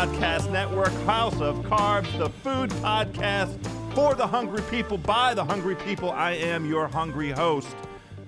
Podcast Network, House of Carbs, the food podcast for the hungry people, by the hungry people. I am your hungry host,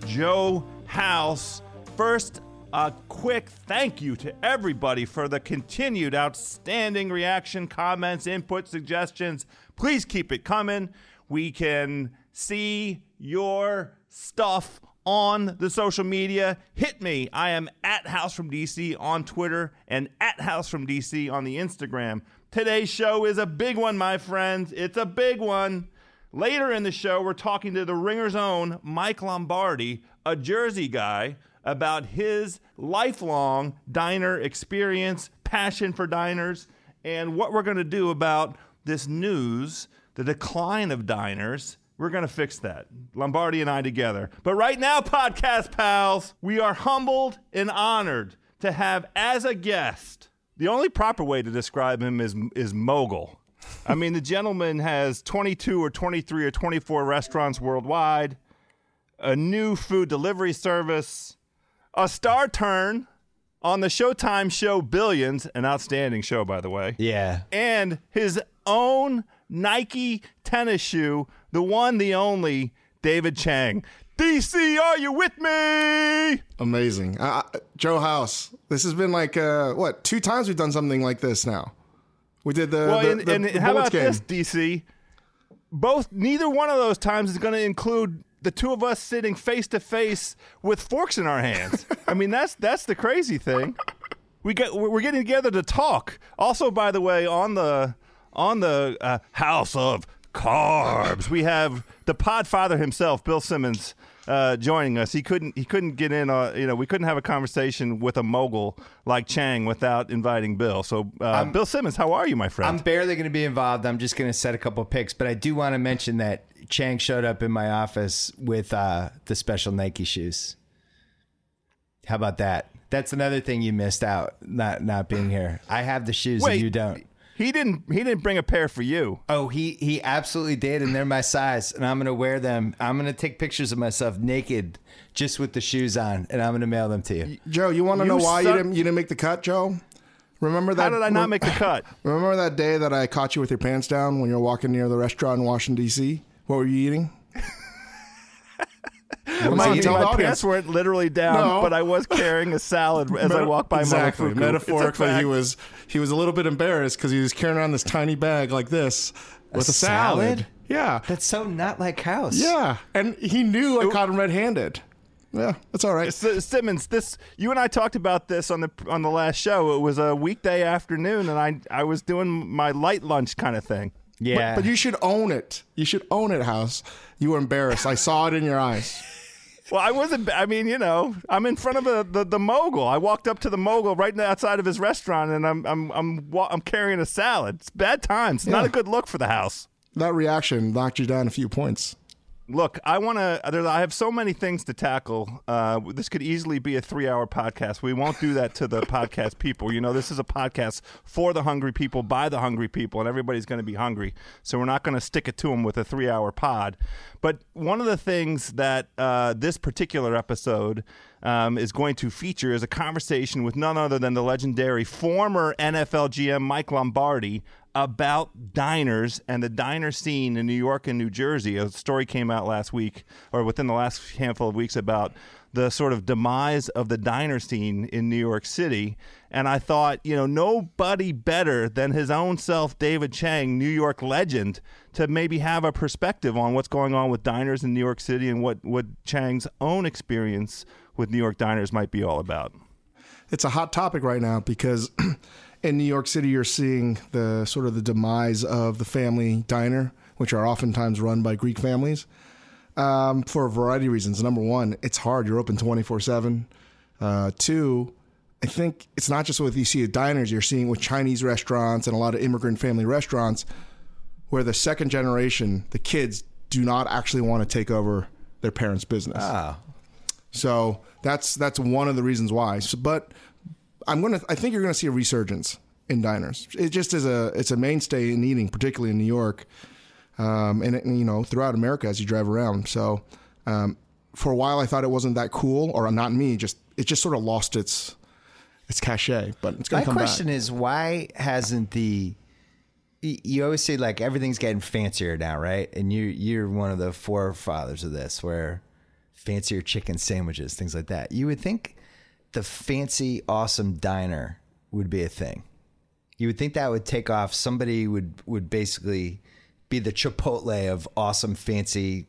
Joe House. First, a quick thank you to everybody for the continued outstanding reaction, comments, input, suggestions. Please keep it coming. We can see your stuff on the social media. Hit me. I am at House from DC on Twitter and at House from DC on the Instagram. Today's show is a big one, my friends. It's a big one. Later in the show, we're talking to the Ringer's own Mike Lombardi, a Jersey guy, about his lifelong diner experience, passion for diners, and what we're going to do about this news, the decline of diners. We're going to fix that. Lombardi and I together. But right now, podcast pals, we are humbled and honored to have as a guest. The only proper way to describe him is is mogul. I mean, the gentleman has 22 or 23 or 24 restaurants worldwide, a new food delivery service, a star turn on the Showtime show Billions, an outstanding show, by the way. Yeah. And his own Nike tennis shoe, the one, the only, David Chang. DC, are you with me? Amazing. Uh, Joe House, this has been like, uh, what, two times we've done something like this now. We did the. Well, the, and, the, and the how about game. this, DC? Both, neither one of those times is going to include the two of us sitting face to face with forks in our hands. I mean, that's that's the crazy thing. We get we're getting together to talk. Also, by the way, on the on the uh, House of Carbs, we have the Podfather himself, Bill Simmons, uh, joining us. He couldn't he couldn't get in. Uh, you know, we couldn't have a conversation with a mogul like Chang without inviting Bill. So, uh, Bill Simmons, how are you, my friend? I'm barely going to be involved. I'm just going to set a couple picks, but I do want to mention that Chang showed up in my office with uh, the special Nike shoes. How about that? That's another thing you missed out not not being here. I have the shoes and you don't. He didn't. He didn't bring a pair for you. Oh, he he absolutely did, and they're my size, and I'm gonna wear them. I'm gonna take pictures of myself naked, just with the shoes on, and I'm gonna mail them to you. Joe, you want to You know why you suck- didn't, you didn't make the cut, Joe? Remember that? How did I not make the cut? Remember that day that I caught you with your pants down when you were walking near the restaurant in Washington, D.C.? What were you eating? Come My, on, tell my audience. pants weren't literally down, No. but I was carrying a salad as I walked by exactly. Momofuku. It's a Metaphorically, he fact. was he was a little bit embarrassed because he was carrying around this tiny bag like this with a, salad. salad? Yeah, That's so not like house. yeah, and he knew I caught him red-handed. Yeah, that's all right. S- Simmons, this you and I talked about this on the on the last show. It was a weekday afternoon, and I I was doing my light lunch kind of thing. yeah. But you should own it. You should own it, House. You were embarrassed. I saw it in your eyes. Well, I wasn't. I mean, you know, I'm in front of a, the the mogul. I walked up to the mogul right outside of his restaurant, and I'm I'm I'm I'm carrying a salad. It's bad times. It's not a good look for the house. That reaction knocked you down a few points. Look, I want to. I have so many things to tackle. Uh, this could easily be a three-hour podcast. We won't do that to the podcast people. You know, this is a podcast for the hungry people, by the hungry people, and everybody's going to be hungry. So we're not going to stick it to them with a three-hour pod. But one of the things that uh, this particular episode um, is going to feature is a conversation with none other than the legendary former NFL GM Mike Lombardi about diners and the diner scene in New York and New Jersey. A story came out last week, or within the last handful of weeks, about the sort of demise of the diner scene in New York City. And I thought, you know, nobody better than his own self, David Chang, New York legend, to maybe have a perspective on what's going on with diners in New York City and what, what Chang's own experience with New York diners might be all about. It's a hot topic right now because in New York City you're seeing the sort of the demise of the family diner, which are oftentimes run by Greek families, um, for a variety of reasons. Number one, it's hard. You're open 24 seven. Uh, two, I think it's not just with you see at diners. You're seeing with Chinese restaurants and a lot of immigrant family restaurants, where the second generation, the kids, do not actually want to take over their parents' business. Oh. So that's that's one of the reasons why. So, but I'm gonna. I think you're gonna see a resurgence in diners. It just is a. It's a mainstay in eating, particularly in New York, um, and, and, you know throughout America as you drive around. So um, for a while, I thought it wasn't that cool, or not me. Just it just sort of lost its it's cachet, but it's going My question back. is, why hasn't the you always say like everything's getting fancier now, right? And you you're one of the forefathers of this, where fancier chicken sandwiches, things like that. You would think the fancy, awesome diner would be a thing. You would think that would take off. Somebody would would basically be the Chipotle of awesome, fancy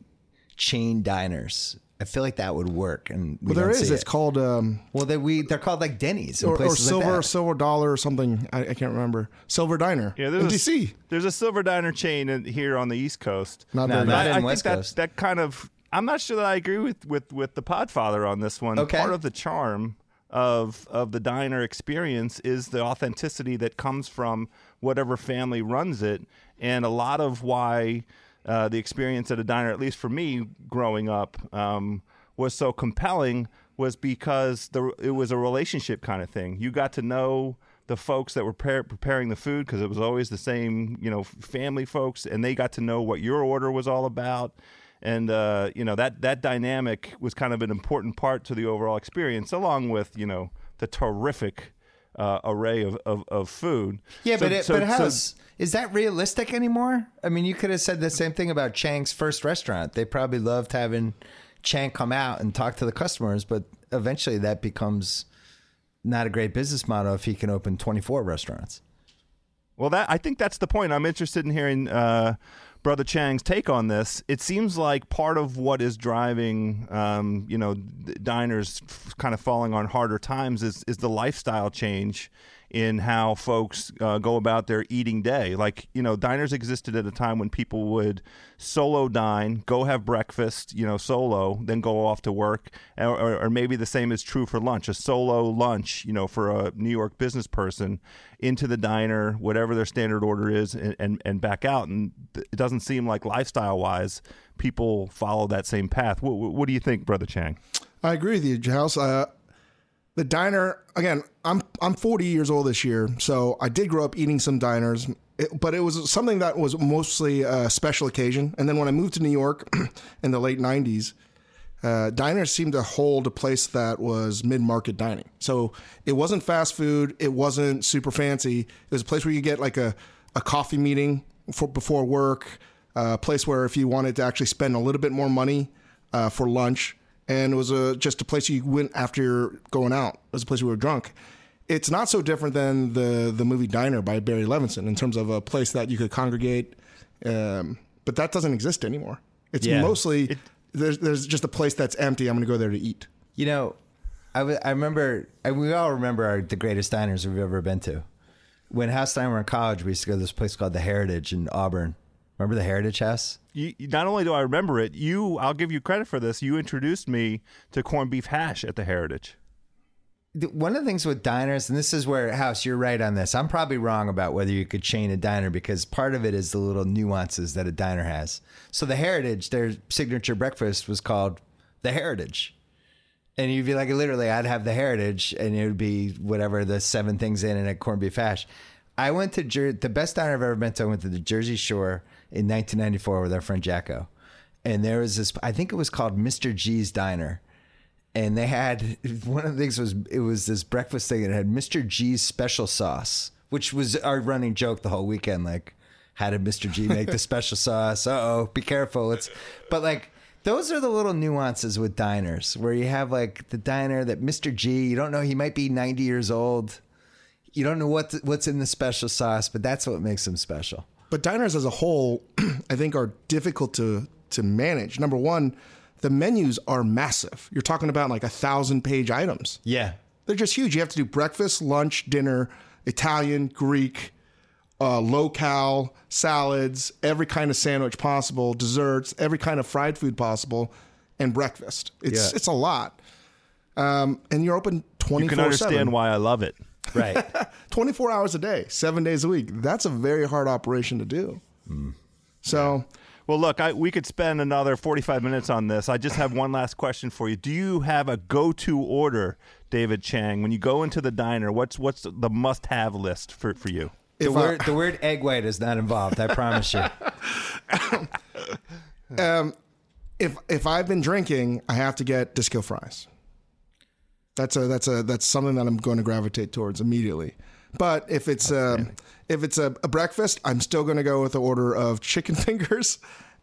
chain diners. I feel like that would work, and we Well, there don't is. see It's it. called um, well, they, we they're called like Denny's or, or places like silver that. silver dollar or something. I, I can't remember. Silver Diner Yeah, in there's a, DC. There's a Silver Diner chain in, here on the East Coast. Not No, not in I, I West think Coast. that that kind of. I'm not sure that I agree with with with the Podfather on this one. Okay. Part of the charm of of the diner experience is the authenticity that comes from whatever family runs it, and a lot of why uh, the experience at a diner, at least for me growing up, um, was so compelling was because the it was a relationship kind of thing. You got to know the folks that were pre- preparing the food because it was always the same, you know, family folks, and they got to know what your order was all about. And uh, you know that that dynamic was kind of an important part to the overall experience, along with you know the terrific uh, array of, of, of food. Yeah, So- but it, so- but so- how's is that realistic anymore? I mean, you could have said the same thing about Chang's first restaurant. They probably loved having Chang come out and talk to the customers, but eventually that becomes not a great business model if he can open 24 restaurants. Well, that I think that's the point. I'm interested in hearing uh, Brother Chang's take on this. It seems like part of what is driving, um, you know, diners f- kind of falling on harder times is is the lifestyle change in how folks uh, go about their eating day. Like, you know, diners existed at a time when people would solo dine, go have breakfast, you know, solo, then go off to work. Or, or, maybe the same is true for lunch, a solo lunch, you know, for a New York business person into the diner, whatever their standard order is, and, and, and back out. And it doesn't seem like lifestyle wise, people follow that same path. What, what, what do you think, Brother Chang? I agree with you, House. Uh, the diner again. I'm I'm 40 years old this year, so I did grow up eating some diners, it, but it was something that was mostly a special occasion. And then when I moved to New York in the late 90s, uh, diners seemed to hold a place that was mid-market dining. So it wasn't fast food. It wasn't super fancy. It was a place where you get like a, a coffee meeting for, before work, uh, a place where if you wanted to actually spend a little bit more money uh, for lunch, and it was a, just a place you went after you're going out. It was a place where we were drunk. It's not so different than the the movie Diner by Barry Levinson in terms of a place that you could congregate, um, but that doesn't exist anymore. It's Yeah. mostly there's there's just a place that's empty. I'm going to go there to eat. You know, I I remember, I, we all remember our, the greatest diners we've ever been to. When House and I were in college, we used to go to this place called the Heritage in Auburn. Remember the Heritage House? You, not only do I remember it, you I'll give you credit for this. You introduced me to corned beef hash at the Heritage. One of the things with diners, and this is where House, you're right on this. I'm probably wrong about whether you could chain a diner because part of it is the little nuances that a diner has. So the Heritage, their signature breakfast was called the Heritage. And you'd be like, literally, I'd have the Heritage, and it would be whatever the seven things in and a corned beef hash. I went to Jer- the best diner I've ever been to. I went to the Jersey Shore in 1994 with our friend Jacko, and there was this. I think it was called Mr. G's Diner, and they had one of the things was it was this breakfast thing that had Mr. G's special sauce, which was our running joke the whole weekend. Like, how did Mr. G make the special sauce? Uh oh, be careful. It's but like those are the little nuances with diners where you have like the diner that Mr. G, you don't know he might be 90 years old. You don't know what what's in the special sauce, but that's what makes them special. But diners as a whole, I think, are difficult to to manage. Number one, the menus are massive. You're talking about like a thousand page items. Yeah. They're just huge. You have to do breakfast, lunch, dinner, Italian, Greek, uh, local salads, every kind of sandwich possible, desserts, every kind of fried food possible, and breakfast. It's Yeah. it's a lot. Um, and you're open You 24 can understand 7. why I love it. Right. 24 hours a day, seven days a week. That's a very hard operation to do. Mm. So, Well, look, I, we could spend another 45 minutes on this. I just have one last question for you. Do you have a go-to order, David Chang, when you go into the diner? What's what's the must-have list for, for you? the If I- word the word egg white is not involved. I promise you. Um, if if I've been drinking, I have to get disco fries. That's a that's a that's something that I'm going to gravitate towards immediately. But if it's um, if it's a, a breakfast, I'm still going to go with the order of chicken fingers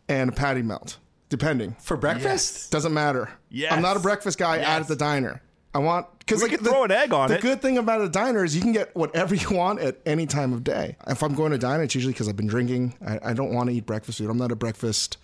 and a patty melt, depending. For breakfast? Doesn't matter. Yes. I'm not a breakfast guy out at the diner. I want because We could throw an egg on the it. good thing about a diner is you can get whatever you want at any time of day. If I'm going to dine, it's usually because I've been drinking. I, I don't want to eat breakfast food. I'm not a breakfast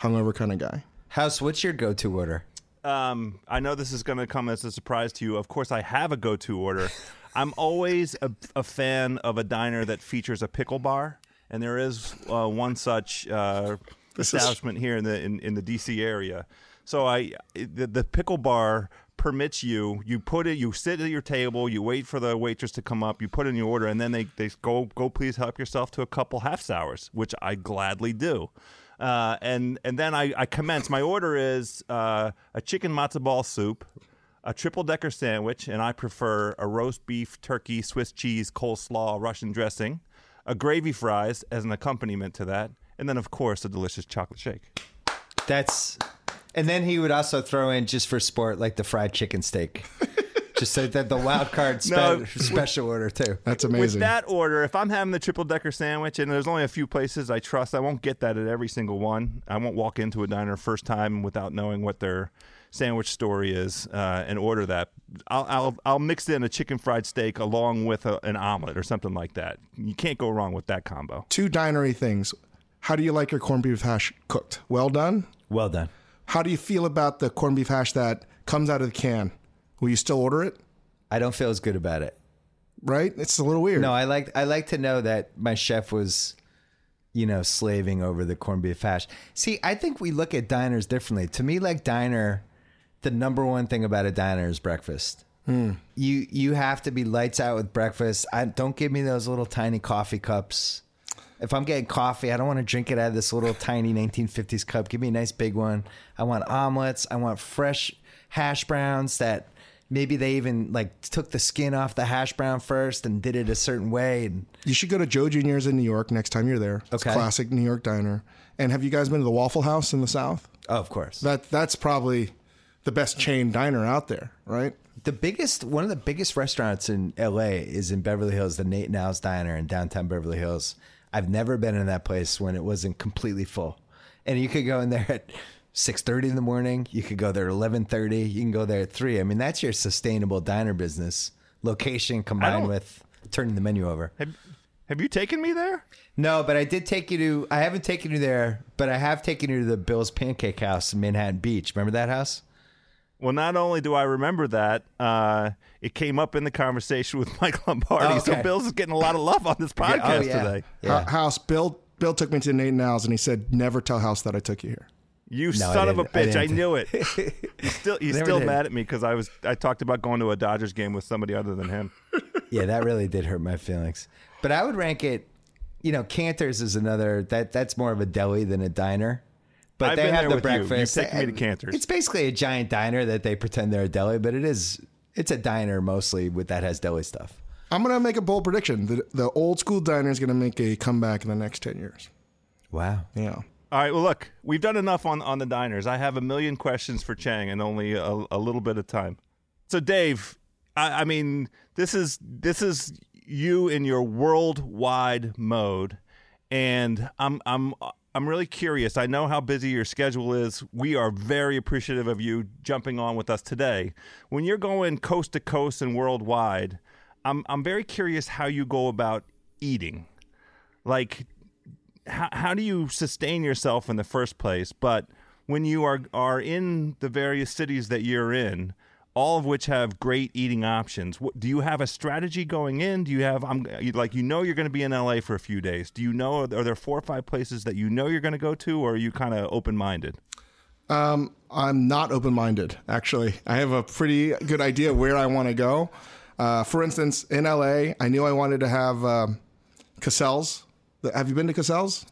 hungover kind of guy. House, what's your go to order? Um, I know this is going to come as a surprise to you. Of course, I have a go-to order. I'm always a, a fan of a diner that features a pickle bar, and there is uh, one such uh, is- establishment here in the in, in the DC area. So I the, the pickle bar permits you you put it you sit at your table you wait for the waitress to come up you put in your order and then they, they go go please help yourself to a couple half sours which i gladly do uh, and and then I, I commence. My order is uh, a chicken matzo ball soup, a triple decker sandwich, and I prefer a roast beef, turkey, Swiss cheese, coleslaw, Russian dressing, a gravy fries as an accompaniment to that, and then of course a delicious chocolate shake. That's. And then he would also throw in, just for sport, like the fried chicken steak. just so that the wild card spe- No. special order, too. That's amazing. With amazing. that order, if I'm having the triple decker sandwich, and there's only a few places I trust, I won't get that at every single one. I won't walk into a diner first time without knowing what their sandwich story is uh, and order that. I'll, I'll I'll mix in a chicken fried steak along with a, an omelet or something like that. You can't go wrong with that combo. Two dinery things. How do you like your corned beef hash cooked? Well done. Well done. How do you feel about the corned beef hash that comes out of the can? Will you still order it? I don't feel as good about it. Right? It's a little weird. No, I like I like to know that my chef was, you know, slaving over the corned beef hash. See, I think we look at diners differently. To me, like diner, the number one thing about a diner is breakfast. Hmm. You you have to be lights out with breakfast. I don't give me those little tiny coffee cups. If I'm getting coffee, I don't want to drink it out of this little tiny 1950s cup. Give me a nice big one. I want omelets. I want fresh hash browns that maybe they even like took the skin off the hash brown first and did it a certain way. And You should go to Joe Junior's in New York next time you're there. It's a Okay. classic New York diner. And have you guys been to the Waffle House in the South? oh, of course, That that's probably the best chain diner out there, right? the biggest one of the biggest restaurants in LA is in Beverly Hills, the Nate 'n Al's Diner in downtown Beverly Hills. I've never been in that place when it wasn't completely full, and you could go in there at six thirty in the morning. You could go there at eleven thirty. You can go there at three. I mean, that's your sustainable diner business. Location combined with turning the menu over. Have Have you taken me there? No, but I did take you to. I haven't taken you there, but I have taken you to the Bill's Pancake House in Manhattan Beach. Remember that house? Well, not only do I remember that, uh, it came up in the conversation with Mike Lombardi. Oh, So bill's is getting a lot of love on this podcast oh yeah, today. yeah. House Bill Bill took me to Nate 'n Al's and he said, "Never tell House that I took you here." You No, son of a didn't. I bitch! I, knew it. He's still he's still did. mad at me because I was I talked about going to a Dodgers game with somebody other than him. yeah, that really did hurt my feelings. But I would rank it. You know, Canter's is another that that's more of a deli than a diner. But I've they been have there the with you. You've breakfast. me to Canter's. It's basically a giant diner that they pretend they're a deli, but it is it's a diner mostly with that has deli stuff. I'm gonna make a bold prediction: the, the old school diner is gonna make a comeback in the next ten years. Wow. Yeah. All right. Well, look, we've done enough on on the diners. I have a million questions for Chang and only a, a little bit of time. So, Dave, I, I mean, this is this is you in your worldwide mode, and I'm I'm I'm really curious. I know how busy your schedule is. We are very appreciative of you jumping on with us today. When you're going coast to coast and worldwide, I'm I'm very curious how you go about eating. Like how, how do you sustain yourself in the first place? But when you are are in the various cities that you're in, all of which have great eating options, do you have a strategy going in? Do you have I'm like you know you're going to be in LA for a few days? Do you know are there four or five places that you know you're going to go to, or are you kind of open minded? Um, I'm not open minded, actually. I have a pretty good idea where I want to go. Uh, for instance, in LA, I knew I wanted to have um, Cassell's. The- Have you been to Cassell's?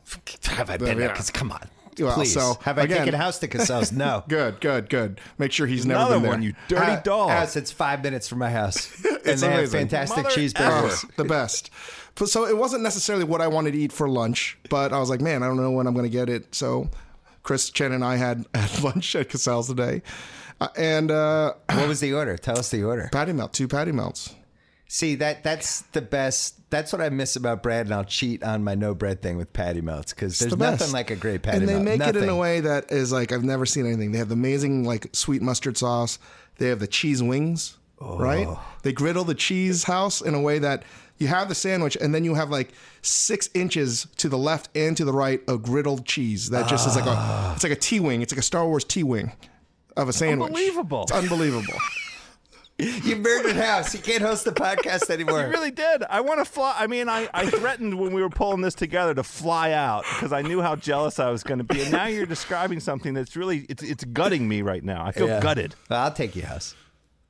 Have I been Yeah. there? 'Cause come on. Well, Please. so, have I again- taken house to Cassell's? No. Good, good, good. Make sure he's never Another been there. one, you dirty Uh, dog. House, it's five minutes from my house. and It's they have amazing. fantastic Mother cheeseburgers. Oh, the best. But So it wasn't necessarily what I wanted to eat for lunch, but I was like, man, I don't know when I'm going to get it. So Chris Chen and I had had lunch at Cassell's today, uh, and uh, What was the order? Tell us the order. patty melt, two patty melts. See that that's the best. That's what I miss about bread, and I'll cheat on my no bread thing with patty melts because there's the nothing like a great patty and they melt. make it in a way that is like I've never seen anything. They have the amazing like sweet mustard sauce. They have the cheese wings, right? Oh. They griddle the cheese house in a way that you have the sandwich, and then you have like six inches to the left and to the right of griddled cheese. That just is like a it's like a TIE wing. It's like a Star Wars TIE wing of a sandwich. Unbelievable. It's unbelievable. You murdered House. You can't host the podcast anymore. You really did. I want to fly. I mean, I, I threatened when we were pulling this together to fly out because I knew how jealous I was going to be. And now you're describing something that's really it's it's gutting me right now. I feel Yeah. gutted. Well, I'll take you, House.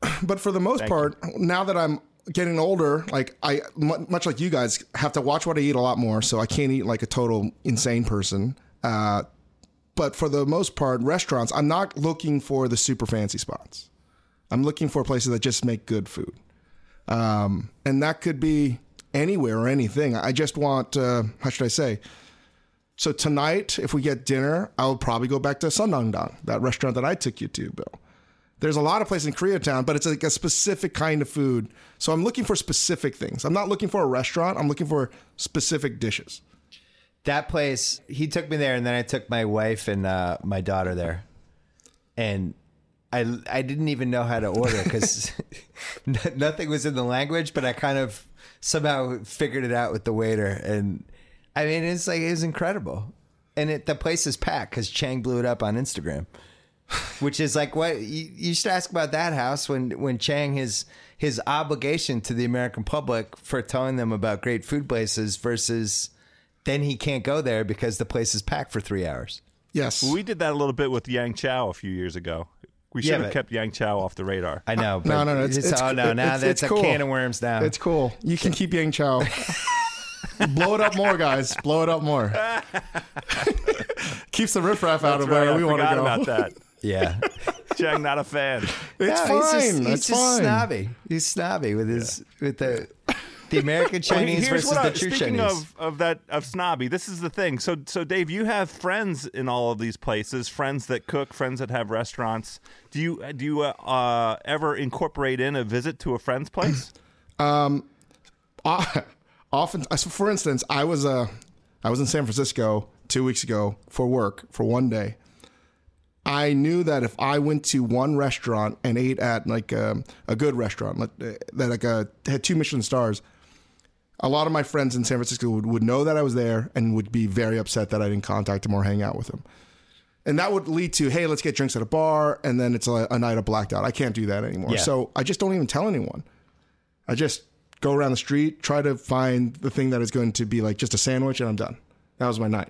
but for the most part, now that I'm getting older, like I much like you guys have to watch what I eat a lot more, so I can't eat like a total insane person. Uh, but for the most part, restaurants, I'm not looking for the super fancy spots. I'm looking for places that just make good food, um, and that could be anywhere or anything. I just want, uh, how should I say? So tonight, if we get dinner, I will probably go back to Sun Nong Dan, that restaurant that I took you to, Bill. There's a lot of places in Koreatown, but it's like a specific kind of food. So I'm looking for specific things. I'm not looking for a restaurant. I'm looking for specific dishes. That place, he took me there, and then I took my wife and uh, my daughter there, and I I didn't even know how to order because nothing was in the language, but I kind of somehow figured it out with the waiter, and I mean it's like it was incredible, and it, the place is packed because Chang blew it up on Instagram. Which is like what you, you should ask about that house when when Chang his his obligation to the American public for telling them about great food places versus then he can't go there because the place is packed for three hours. Yes. We did that a little bit with Yang Chow a few years ago. We should Yeah, have kept Yang Chow off the radar. I know, but no, no, no. It's, it's, oh no, now it's- that's it's a cool. can of worms now. It's cool. You can keep Yang Chow. Blow it up more, guys. Blow it up more. Keeps the riffraff out That's of right. where I we want to go. about that. yeah, Chang, not a fan. It's No, fine. He's just, he's just fine. snobby. He's snobby with his with the the American Well, Chinese here's versus what I- the true speaking Chinese. of, of that of snobby, this is the thing. So so Dave, you have friends in all of these places, friends that cook, friends that have restaurants. Do you do you uh, uh, ever incorporate in a visit to a friend's place? O- often so for instance i was uh i was in san francisco two weeks ago for work for one day i knew that if i went to one restaurant and ate at like um, a good restaurant like, uh, that like uh, had two michelin stars a lot of my friends in san francisco would, would know that i was there and would be very upset that i didn't contact them or hang out with them and that would lead to hey let's get drinks at a bar and then it's a, a night of blacked out i can't do that anymore Yeah. so i just don't even tell anyone I just go around the street, try to find the thing that is going to be like just a sandwich, and I'm done. That was my night.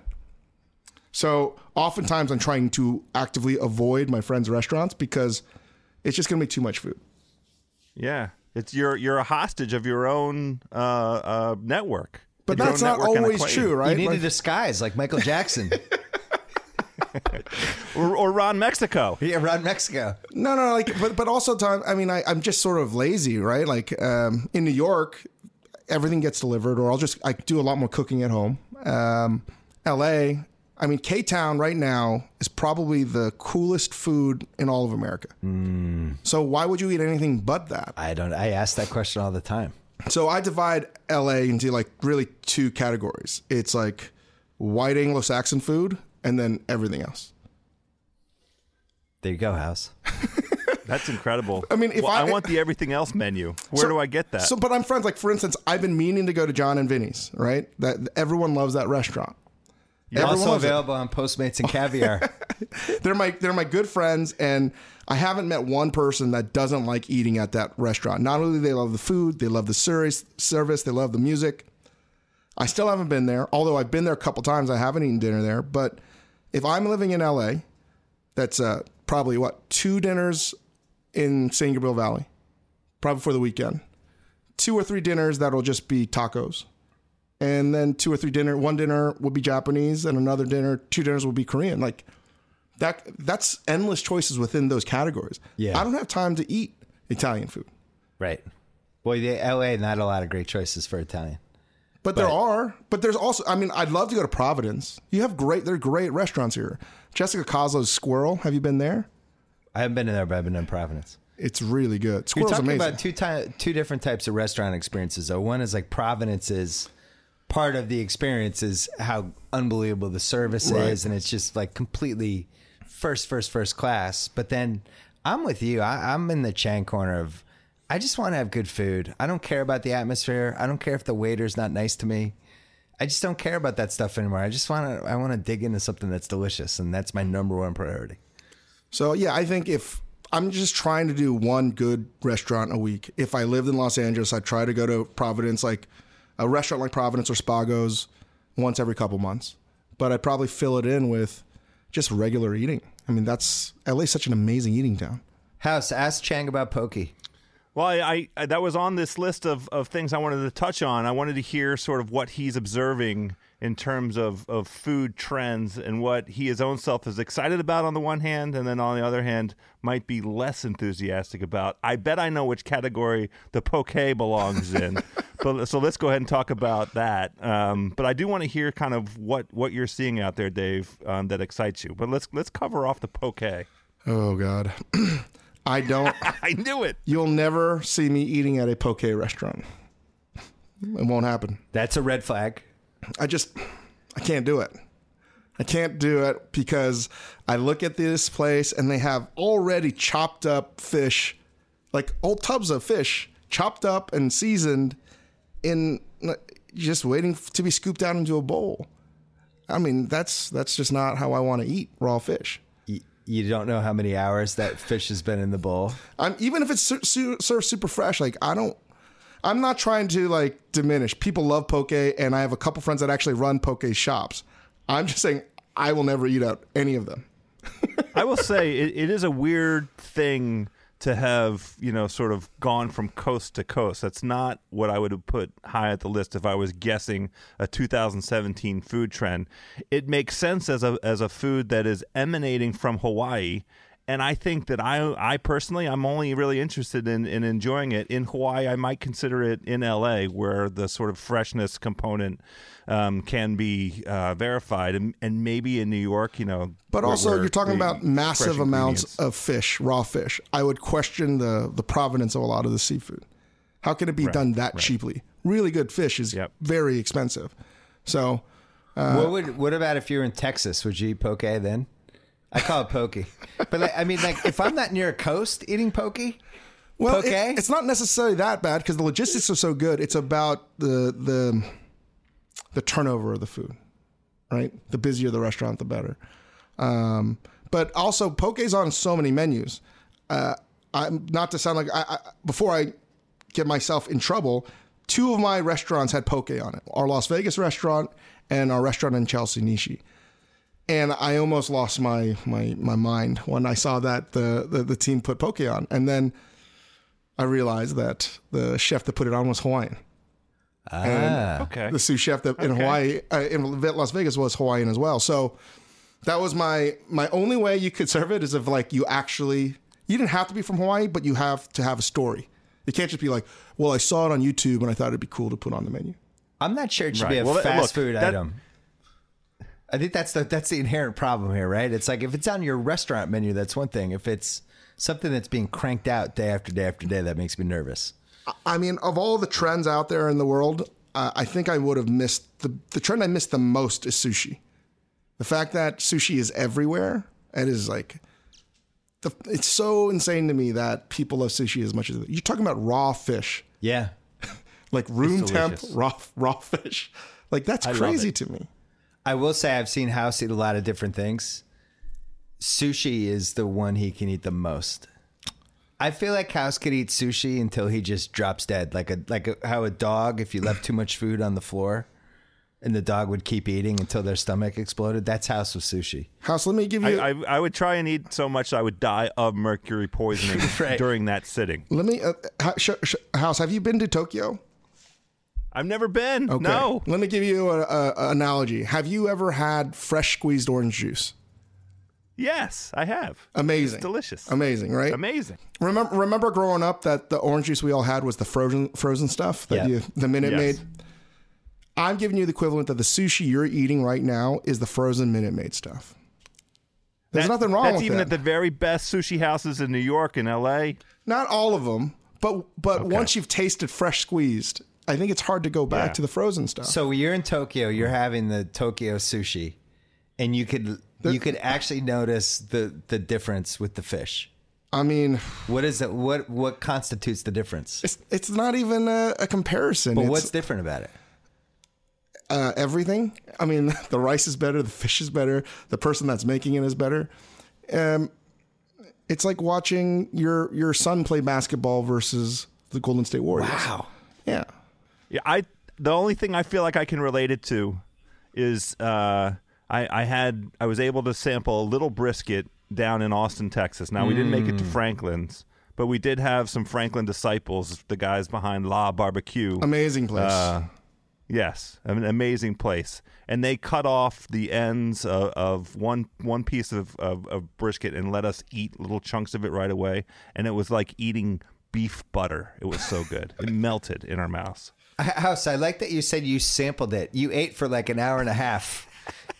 So oftentimes I'm trying to actively avoid my friends' restaurants because it's just going to be too much food. yeah, it's you're you're a hostage of your own uh, uh, network. But Your that's not always true, right? you need Like- a disguise like Michael Jackson. Or, or Ron Mexico. yeah, Ron Mexico. No, no, like, but but also time. I mean, I, I'm just sort of lazy, right? Like um, in New York, everything gets delivered, or I'll just I do a lot more cooking at home. Um, L.A. I mean, K Town right now is probably the coolest food in all of America. Hmm. So why would you eat anything but that? I don't. I ask that question all the time. So I divide LA into like really two categories. It's like white Anglo-Saxon food and then everything else. There you go, House. That's incredible. I mean, if Well, I- I want the everything else menu. Where So- do I get that? So, but I'm friends. Like for instance, I've been meaning to go to John and Vinny's. Right, that everyone loves that restaurant. Everyone also it. available on Postmates and Caviar. They're my they're my good friends, and I haven't met one person that doesn't like eating at that restaurant. Not only do they love the food, they love the service, service, they love the music. I still haven't been there, although I've been there a couple times. I haven't eaten dinner there, but if I'm living in LA, that's uh, probably what two dinners in San Gabriel Valley, probably for the weekend. Two or three dinners that'll just be tacos, and then two or three dinner. One dinner would be Japanese, and another dinner, two dinners would be Korean. Like that. That's endless choices within those categories. Yeah. I don't have time to eat Italian food. right. Boy, the LA not a lot of great choices for Italian. But there are. But there's also. I mean, I'd love to go to Providence. You have great. They're great restaurants here. Jessica Koslow's Sqirl. Have you been there? I haven't been in there, but I've been in Providence. It's really good. Sqirl's You're talking amazing. about two ty- two different types of restaurant experiences. Though one is like providence's is part of the experience is how unbelievable the service Right. is, and it's just like completely first, first, first class. But then I'm with you. I, I'm in the Chang corner of I just want to have good food. I don't care about the atmosphere. I don't care if the waiter's not nice to me. I just don't care about that stuff anymore. I just want to I want to dig into something that's delicious, and that's my number one priority. So yeah, I think if I'm just trying to do one good restaurant a week. If I lived in Los Angeles, I'd try to go to Providence, like a restaurant like Providence or Spago's, once every couple months. But I'd probably fill it in with just regular eating. I mean, that's LA's such an amazing eating town. House, ask Chang about pokey. Well, I, I that was on this list of, of things I wanted to touch on. I wanted to hear sort of what he's observing in terms of, of food trends and what he his own self is excited about on the one hand, and then on the other hand might be less enthusiastic about. I bet I know which category the poke belongs in. but so let's go ahead and talk about that. Um, but I do want to hear kind of what, what you're seeing out there, Dave, um, that excites you. But let's let's cover off the poke. Oh God, I don't. I knew it. You'll never see me eating at a poke restaurant. It won't happen. That's a red flag. I just I can't do it. I can't do it because I look at this place and they have already chopped up fish, like old tubs of fish, chopped up and seasoned in just waiting to be scooped out into a bowl. I mean, that's that's just not how I want to eat raw fish. You don't know how many hours that fish has been in the bowl. I'm even if it's ser- su- served super fresh. Like I don't, I'm not trying to like diminish. People love poke, and I have a couple friends that actually run poke shops. I'm just saying I will never eat out any of them. I will say it, it is a weird thing to have, you know, sort of gone from coast to coast. That's not what I would have put high at the list if I was guessing a 2017 food trend. It makes sense as a as a food that is emanating from Hawaii. And I think that I, I personally, I'm only really interested in, in enjoying it in Hawaii. I might consider it in LA, where the sort of freshness component um, can be uh, verified, and, and maybe in New York, you know. But where- also, where you're talking about massive amounts of fish, raw fish. I would question the the provenance of a lot of the seafood. How can it be done that cheaply? Really good fish is Yep. very expensive. So what would what about if you're in Texas? Would you eat poke then? I call it pokey. but like, I mean, like if I'm not near a coast eating pokey, Well, it- Poke? it's not necessarily that bad because the logistics are so good. It's about the the the turnover of the food, right? The busier the restaurant, the better. Um, but also, poke's on so many menus. Uh, I'm not to sound like I, I, before I get myself in trouble. Two of my restaurants had poke on it: our Las Vegas restaurant and our restaurant in Chelsea, Nishi and I almost lost my my my mind when I saw that the the, the team put poke on, and then I realized that the chef that put it on was Hawaiian. ah, Okay. The sous chef that in Hawaii uh, in Las Vegas was Hawaiian as well. So that was my my only way you could serve it is if like you actually you didn't have to be from Hawaii, but you have to have a story. It can't just be like, well, I saw it on YouTube and I thought it'd be cool to put on the menu. I'm not sure it should be a Well, fast look, food that- item. I think that's the that's the inherent problem here, right? It's like if it's on your restaurant menu, that's one thing. If it's something that's being cranked out day after day after day, that makes me nervous. I mean, of all the trends out there in the world, uh, I think I would have missed the the trend I missed the most is sushi. The fact that sushi is everywhere, and it is like, the, it's so insane to me that people love sushi as much as you're talking about raw fish, Yeah. like room temp raw raw fish, like that's love crazy to me. I will say I've seen House eat a lot of different things. Sushi is the one he can eat the most. I feel like House could eat sushi until he just drops dead, like a like a, how a dog, if you left too much food on the floor, and the dog would keep eating until their stomach exploded. That's House with sushi. House, let me give you. I, I, I would try and eat so much I would die of mercury poisoning Right. during that sitting. let me uh, ha- sh- sh- House. Have you been to Tokyo? I've never been. Okay. No. Let me give you a, a, a analogy. Have you ever had fresh squeezed orange juice? Yes, I have. Amazing. It's delicious. Amazing, right? Amazing. Remember, remember growing up that the orange juice we all had was the frozen frozen stuff that Yeah. you the Minute Yes. Maid. I'm giving you the equivalent that the sushi you're eating right now is the frozen Minute Maid stuff. There's That- nothing wrong with that. That's even that. at the very best sushi houses in New York and L.A. Not all of them, but but once you've tasted fresh squeezed, I think it's hard to go back Yeah. to the frozen stuff. So you're in Tokyo. You're having the Tokyo sushi, and you could you could actually notice the the difference with the fish. I mean, What is it? What what constitutes the difference? it's it's not even a, a comparison. But it's, what's different about it? uh, everything. I mean, the rice is better, the fish is better, the person that's making it is better. Um, it's like watching your your son play basketball versus the Golden State Warriors. Wow. Yeah. Yeah, I. The only thing I feel like I can relate it to is uh, I, I had I was able to sample a little brisket down in Austin, Texas. Now we didn't make it to Franklin's, but we did have some Franklin disciples, the guys behind La Barbecue. Amazing place. Uh, yes, an amazing place. And they cut off the ends of, of one one piece of, of, of brisket and let us eat little chunks of it right away. And it was like eating beef butter. It was so good. it melted in our mouths. House, I like that you said you sampled it. You ate for like an hour and a half.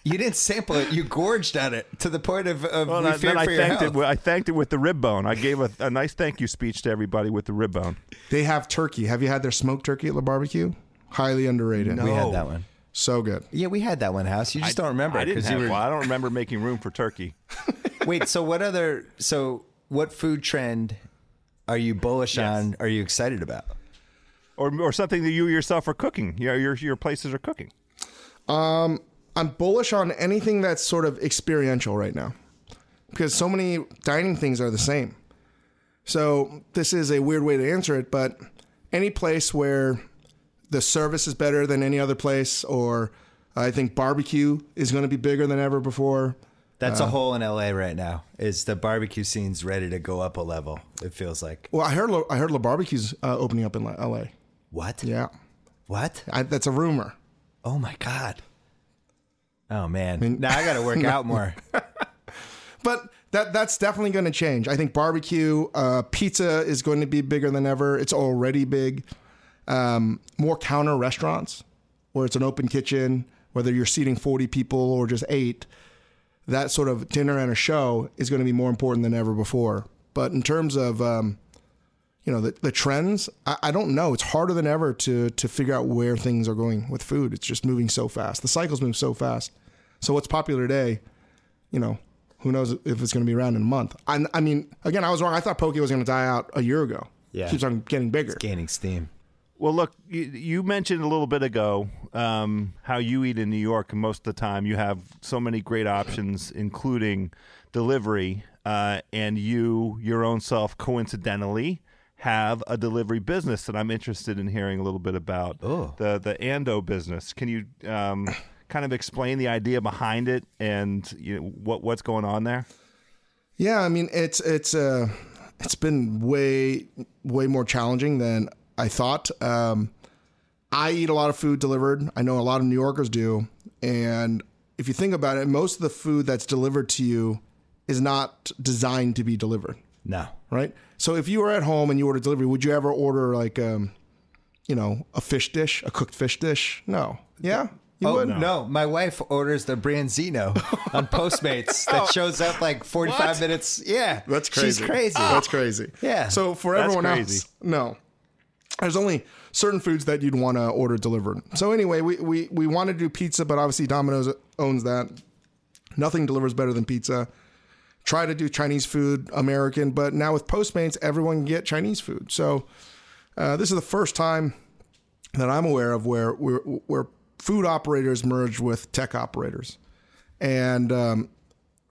You didn't sample it. You gorged on it to the point of, of Well, we then feared I for your thanked health. it. with- I thanked it with the rib bone. I gave a, a nice thank you speech to everybody with the rib bone. they have turkey. Have you had their smoked turkey at La Barbecue? Highly underrated. we had that one. So good. Yeah, we had that one, House. You just don't remember I didn't because have, you were. well, I don't remember making room for turkey. Wait, so what other? So what food trend are you bullish on? Are you excited about? Or, or something that you yourself are cooking. You know, your your places are cooking. I'm bullish on anything that's sort of experiential right now because so many dining things are the same. So this is a weird way to answer it, but any place where the service is better than any other place, or I think barbecue is going to be bigger than ever before. That's a hole in LA right now. Is the barbecue scene's ready to go up a level? It feels like. Well, I heard La- I heard La Barbecue's uh, opening up in La- L.A. What? Yeah, What? I, that's a rumor. Oh my god. Oh man. now I got to work out more. But that that's definitely going to change. I think barbecue, uh, pizza is going to be bigger than ever. It's already big. Um, more counter restaurants where it's an open kitchen, whether you're seating 40 people or just eight. That sort of dinner and a show is going to be more important than ever before. But in terms of um, you know the, the trends, I, I don't know. It's harder than ever to to figure out where things are going with food. It's just moving so fast. The cycles move so fast. So what's popular today, you know, who knows if it's going to be around in a month? I, I mean, again, I was wrong. I thought poke was going to die out a year ago. Yeah. keeps on getting bigger. Gaining steam. Well, look, you, you mentioned a little bit ago um, how you eat in New York, and most of the time you have so many great options, including delivery, uh, and you, your own self, coincidentally, have a delivery business that I'm interested in hearing a little bit about. Oh. The the Ando business. Can you um, kind of explain the idea behind it and you know, what what's going on there? Yeah, I mean it's it's uh it's been way way more challenging than I thought. Um, I eat a lot of food delivered. I know a lot of New Yorkers do, and if you think about it, most of the food that's delivered to you is not designed to be delivered, No. right? So if you were at home and you order delivery, would you ever order like um, you know, a fish dish, a cooked fish dish? No. Yeah, you Oh would. no. my wife orders the Branzino on Postmates that shows up like 45 minutes. Yeah. That's crazy. She's crazy. That's crazy. Yeah. So for That's everyone crazy. else, no. There's only certain foods that you'd want to order delivered. So anyway, we, we, we wanted to do pizza, but obviously Domino's owns that. Nothing delivers better than pizza. Try to do Chinese food, American, but now with Postmates, everyone can get Chinese food. So uh, this is the first time that I'm aware of where where, where food operators merged with tech operators, and um,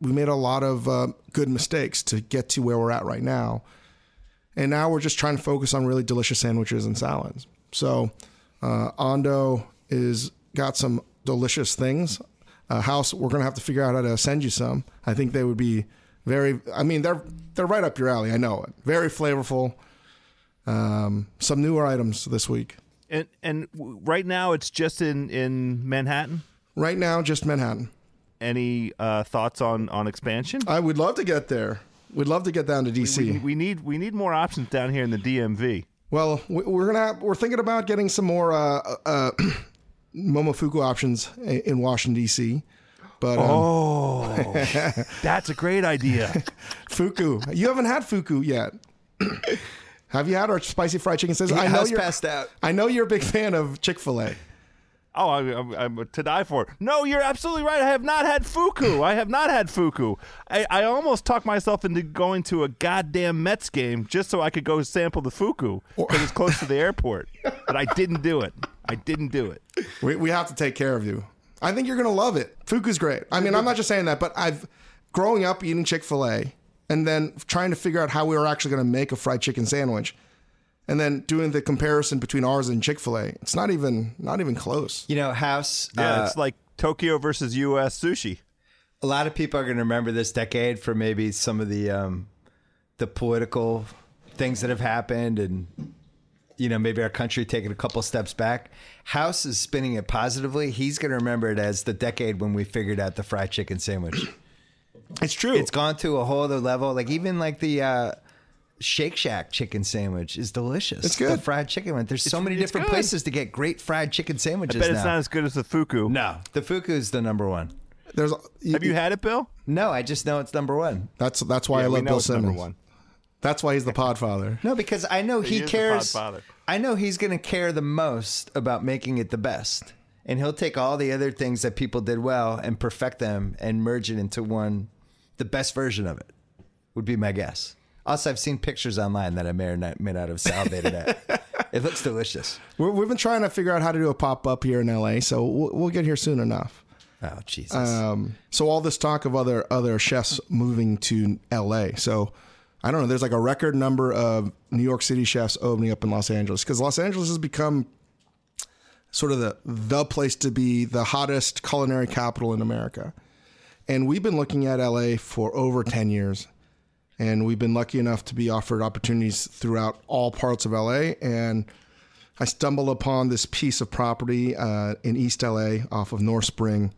we made a lot of uh, good mistakes to get to where we're at right now. And now we're just trying to focus on really delicious sandwiches and salads. So uh, Ando is got some delicious things. Uh, House, we're gonna have to figure out how to send you some. I think they would be very. I mean, they're they're right up your alley. I know it. Very flavorful. Um, some newer items this week. And and right now it's just in in Manhattan. Right now, just Manhattan. Any uh, thoughts on on expansion? I would love to get there. We'd love to get down to DC. we, we need we need more options down here in the DMV. Well, we- we're gonna have, we're thinking about getting some more uh, uh, Momofuku options in Washington D.C. But um, Oh, that's a great idea. Fuku, you haven't had Fuku yet. Have you had our spicy fried chicken sandwich? I know you're. passed out. I know you're a big fan of Chick Fil A. Oh, I, I'm, I'm to die for. No, you're absolutely right. I have not had fuku. I have not had fuku. I, I almost talked myself into going to a goddamn Mets game just so I could go sample the fuku because it's close to the airport. But I didn't do it. I didn't do it. We, we have to take care of you. I think you're gonna love it. Fuku's great. I mean, I'm not just saying that, but I've growing up eating Chick Fil A and then trying to figure out how we were actually gonna make a fried chicken sandwich, and then doing the comparison between ours and Chick Fil A. It's not even not even close. You know, House. Yeah, uh, it's like Tokyo versus U.S. sushi. a lot of people are going to remember this decade for maybe some of the um, the political things that have happened, and you know maybe our country taking a couple steps back. House is spinning it positively. He's going to remember it as the decade when we figured out the fried chicken sandwich. It's true. it's gone to a whole other level. Like even like the uh, Shake Shack chicken sandwich is delicious. It's good. The fried chicken one. There's so many it's different good. places to get great fried chicken sandwiches I Bet now. it's not as good as the fuku. no, the fuku is the number one. There's Have you had it, Bill? No, I just know it's number one. That's that's why I Yeah, we love know Bill it's number Simmons. one. That's why he's the Podfather. No, because I know he, is the cares. Podfather. I know he's going to care the most about making it the best, and he'll take all the other things that people did well and perfect them and merge it into one, the best version of it. Would be my guess. Also, I've seen pictures online that I may or not, may not have salivated at. It looks delicious. We're, we've been trying to figure out how to do a pop up here in LA, so we'll, we'll get here soon enough. Oh Jesus! Um, so all this talk of other other chefs moving to LA. So I don't know. There's like a record number of New York City chefs opening up in Los Angeles because Los Angeles has become sort of the the place to be, the hottest culinary capital in America. And we've been looking at LA for over ten years, and we've been lucky enough to be offered opportunities throughout all parts of LA. And I stumbled upon this piece of property uh, in East LA off of North Spring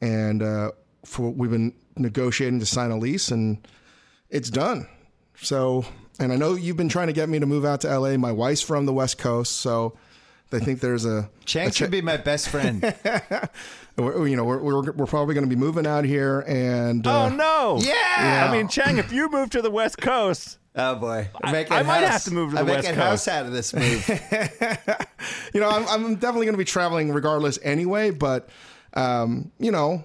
and uh, for we've been negotiating to sign a lease, and it's done. So, and I know you've been trying to get me to move out to LA. My wife's from the West Coast, so they think there's a, Chang a should be my best friend. you know we're we're, we're probably going to be moving out here, and uh, Oh no! Yeah! I mean, Chang, if you move to the West Coast, oh boy, I'm I- making might house. have to move to the I'm West making Coast. house out of this move. you know I'm, I'm definitely going to be traveling regardless anyway. But um, you know,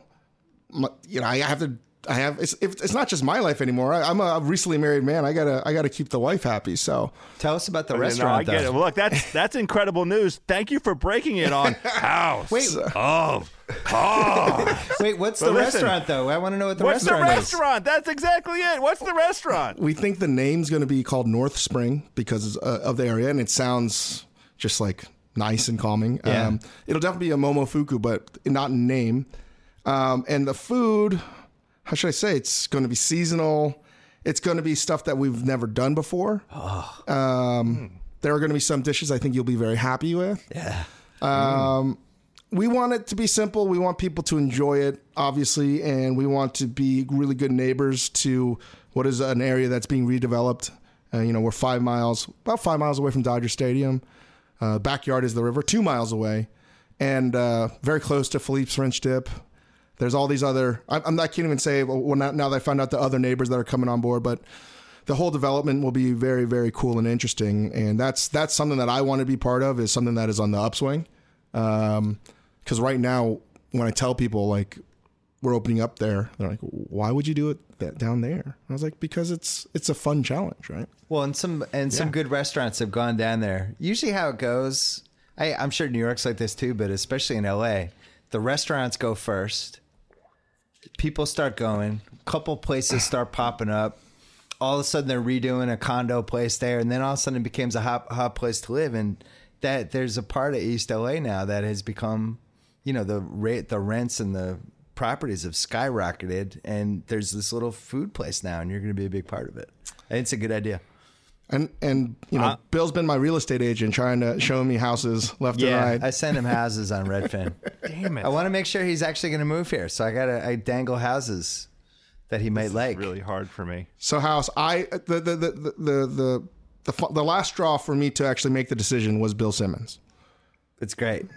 my, you know I have to. I have it's it's not just my life anymore. I, I'm a recently married man. I gotta I gotta keep the wife happy. So Tell us about the You know, restaurant. I get it. Look, that's that's incredible news. Thank you for breaking it on House Wait. of Carbs. Wait, what's But the listen, restaurant though? I want to know what the restaurant is. What's the restaurant is. That's exactly it. What's the restaurant? we think the name's going to be called North Spring because uh, of the area, and it sounds just like nice and calming. Yeah. Um, it'll definitely be a Momofuku, but not in name. Um, and the food, how should I say? It's going to be seasonal. It's going to be stuff that we've never done before. Um, there are going to be some dishes I think you'll be very happy with. Yeah. we want it to be simple. We want people to enjoy it, obviously, and we want to be really good neighbors to what is an area that's being redeveloped. Uh, you know, we're five miles, about five miles away from Dodger Stadium. Uh, backyard is the river, two miles away, and uh, very close to Philippe's French Dip. There's all these other. I, I'm not can't even say well, now, now that I found out the other neighbors that are coming on board, but the whole development will be very, very cool and interesting. And that's that's something that I want to be part of. Is something that is on the upswing. Um, because right now, when I tell people like we're opening up there, they're like, "Why would you do it that down there?" I was like, "Because it's it's a fun challenge, right?" Well, and some and some good restaurants have gone down there. Usually, how it goes, I, I'm sure New York's like this too, but especially in LA, the restaurants go first. People start going. Couple places start popping up. All of a sudden, they're redoing a condo place there, and then all of a sudden, it becomes a hot hot place to live. And that there's a part of East LA now that has become, you know, the rate, the rents and the properties have skyrocketed, and there's this little food place now, and you're going to be a big part of it. It's a good idea. And and you know, Uh, Bill's been my real estate agent, trying to show me houses left and Yeah, right. I send him houses on Redfin. Damn it. I want to make sure he's actually going to move here, so I got to I dangle houses that he might like. really hard for me. So house, I the the the the the the, the last straw for me to actually make the decision was Bill Simmons. It's great.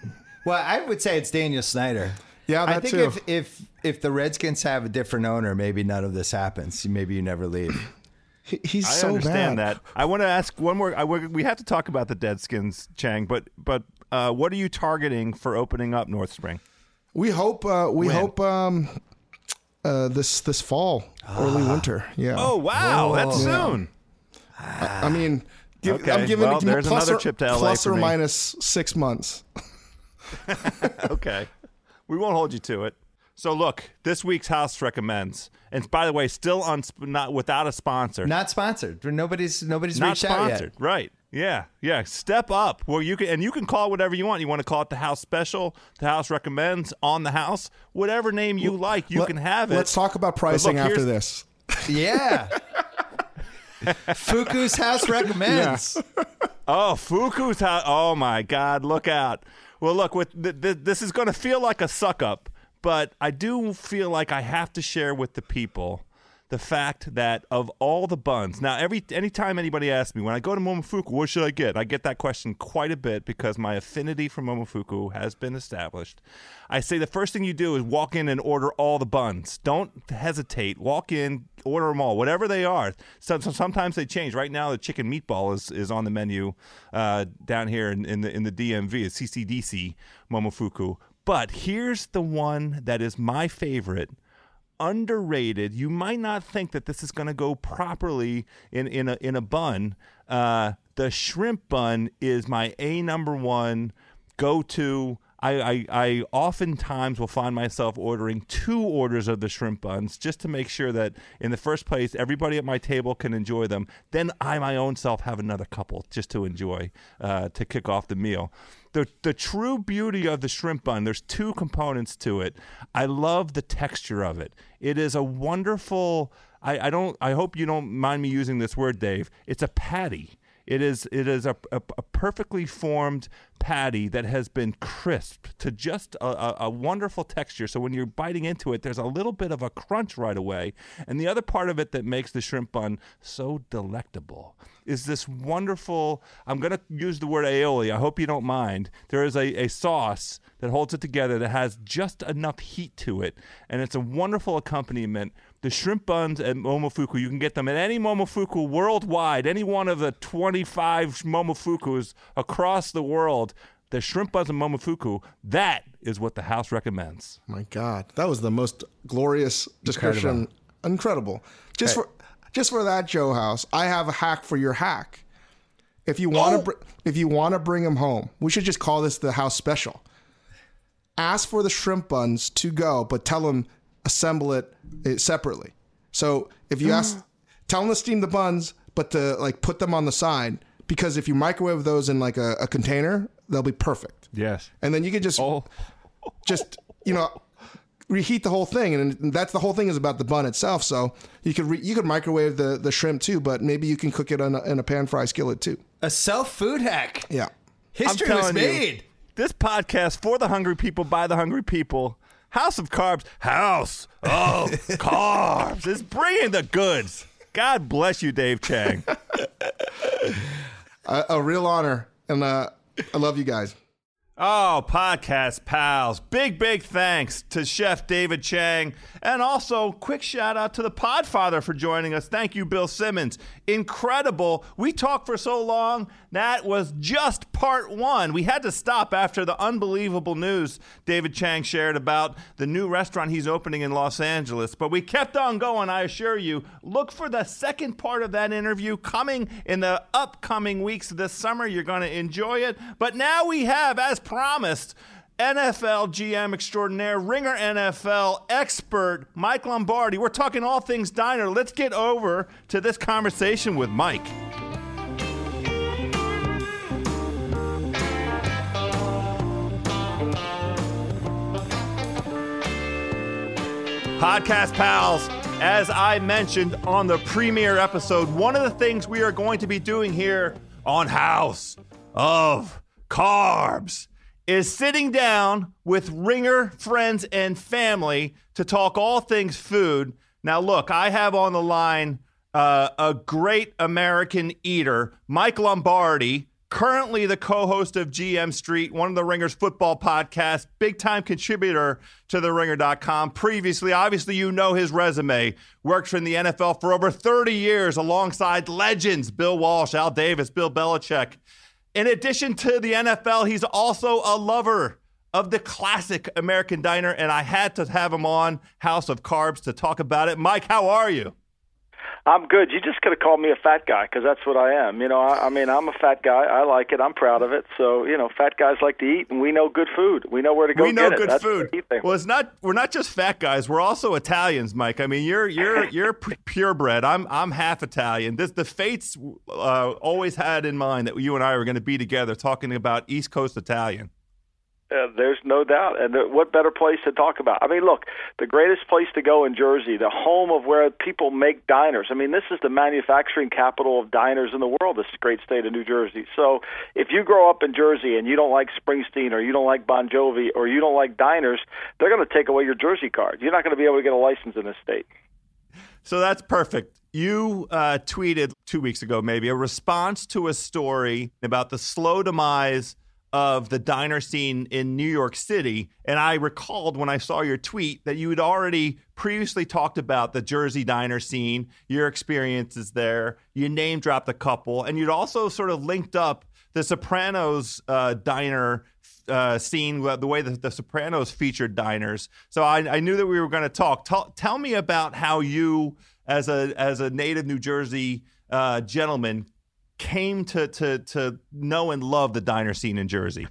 Well, I would say it's Daniel Snyder. Yeah, I think too. if if if the Redskins have a different owner, maybe none of this happens. Maybe you never leave. He- He's I so understand bad. that. I want to ask one more. I, we we have to talk about the Deadskins, Chang. But but uh, what are you targeting for opening up North Spring? We hope. Uh, we When? hope um, uh, this this fall, early winter. Yeah. Oh wow, that's soon. I mean, give, Okay, I'm giving well, there's plus another or, trip to LA plus or me. minus six months. okay. We won't hold you to it. So look, this week's house recommends, and by the way, still on not without a sponsor, Not sponsored. Nobody's nobody's not reached out yet. Right? Yeah, yeah. Step up. Well, you can and you can call whatever you want. You want to call it the house special, the house recommends, on the house, whatever name you like, you Let- can have it. Let's talk about look, pricing after this. Yeah. Fuku's house recommends. Oh, Fuku's house. Oh my God! Look out. Well, look. With th- th- this is going to feel like a suck up, but I do feel like I have to share with the people the fact that of all the buns. Now, every anytime anybody asks me when I go to Momofuku, what should I get? I get that question quite a bit because my affinity for Momofuku has been established. I say the first thing you do is walk in and order all the buns. Don't hesitate. Walk in, order them all, whatever they are. So, so sometimes they change. Right now, the chicken meatball is, is on the menu uh, down here in, in the in the DMV, it's CCDC Momofuku. But here's the one that is my favorite underrated. You might not think that this is going to go properly in in a in a bun. Uh, the shrimp bun is my a number one go to. I, I, I oftentimes will find myself ordering two orders of the shrimp buns just to make sure that in the first place everybody at my table can enjoy them. Then I my own self have another couple just to enjoy uh, to kick off the meal the the true beauty of the shrimp bun there's two components to it. I love the texture of it. It is a wonderful i, I don't i hope you don't mind me using this word dave. It's a patty it is it is a, a, a perfectly formed patty that has been crisped to just a, a, a wonderful texture. So when you're biting into it, there's a little bit of a crunch right away. And the other part of it that makes the shrimp bun so delectable is this wonderful. I'm going to use the word aioli. I hope you don't mind. There is a, a sauce that holds it together that has just enough heat to it, and it's a wonderful accompaniment. The shrimp buns at Momofuku, you can get them at any Momofuku worldwide, any one of the 25 Momofukus across the world. The shrimp buns at Momofuku, that is what the house recommends. My God, that was the most glorious description. Incredible. Just for just for that, Joe House, I have a hack for your hack. If you want to, oh! br- if you want to bring them home, we should just call this the house special. Ask for the shrimp buns to go, but tell them assemble it, it separately. So if you ask, mm. tell them to steam the buns, but to like put them on the side because if you microwave those in like a, a container, they'll be perfect. Yes. And then you can just Oh, just you know reheat the whole thing and that's the whole thing is about the bun itself so you could re- you could microwave the the shrimp too but maybe you can cook it on a, in a pan fry skillet too A self food hack. yeah History was telling you, made. this podcast for the hungry people by the hungry people. House of Carbs, House of Carbs is bringing the goods. God bless you, Dave Chang. a, a real honor and uh i love you guys Oh, podcast pals. Big, big thanks to Chef David Chang. And also, quick shout out to the Podfather for joining us. Thank you, Bill Simmons. Incredible. We talked for so long. That was just part one. We had to stop after the unbelievable news David Chang shared about the new restaurant he's opening in Los Angeles. But we kept on going, I assure you. Look for the second part of that interview coming in the upcoming weeks this summer. You're going to enjoy it. But now we have, as promised, NFL GM extraordinaire, Ringer NFL expert, Mike Lombardi. We're talking all things diner. Let's get over to this conversation with Mike. Podcast pals, as I mentioned on the premiere episode, one of the things we are going to be doing here on House of Carbs is sitting down with Ringer friends and family to talk all things food. Now, look, I have on the line uh, a great American eater, Mike Lombardi, currently the co-host of GM Street, one of the Ringers football podcasts, big time contributor to the ringer.com. Previously, obviously you know his resume. Worked for the NFL for over 30 years alongside legends Bill Walsh, Al Davis, Bill Belichick. In addition to the NFL, he's also a lover of the classic American diner and I had to have him on House of Carbs to talk about it. Mike, how are you? I'm good. You just could have called me a fat guy because that's what I am. You know, I, I mean, I'm a fat guy. I like it. I'm proud of it. So, you know, fat guys like to eat, and we know good food. We know where to go. We know get good it. food. Well, it's not. We're not just fat guys. We're also Italians, Mike. I mean, you're you're you're purebred. I'm I'm half Italian. This the fates uh, always had in mind that you and I were going to be together talking about East Coast Italian. Uh, there's no doubt. And the, what better place to talk about? I mean, look, the greatest place to go in Jersey, the home of where people make diners. I mean, this is the manufacturing capital of diners in the world, this great state of New Jersey. So if you grow up in Jersey and you don't like Springsteen or you don't like Bon Jovi or you don't like diners, they're going to take away your Jersey card. You're not going to be able to get a license in this state. So that's perfect. You uh, tweeted two weeks ago, maybe, a response to a story about the slow demise of the diner scene in New York City. And I recalled when I saw your tweet that you had already previously talked about the Jersey diner scene, your experiences there. You name dropped a couple, and you'd also sort of linked up the Sopranos uh, diner uh, scene, the way that the Sopranos featured diners. So I, I knew that we were going to talk. Tell, me about how you, as a as a native New Jersey uh, gentleman, came to, to, to know and love the diner scene in Jersey?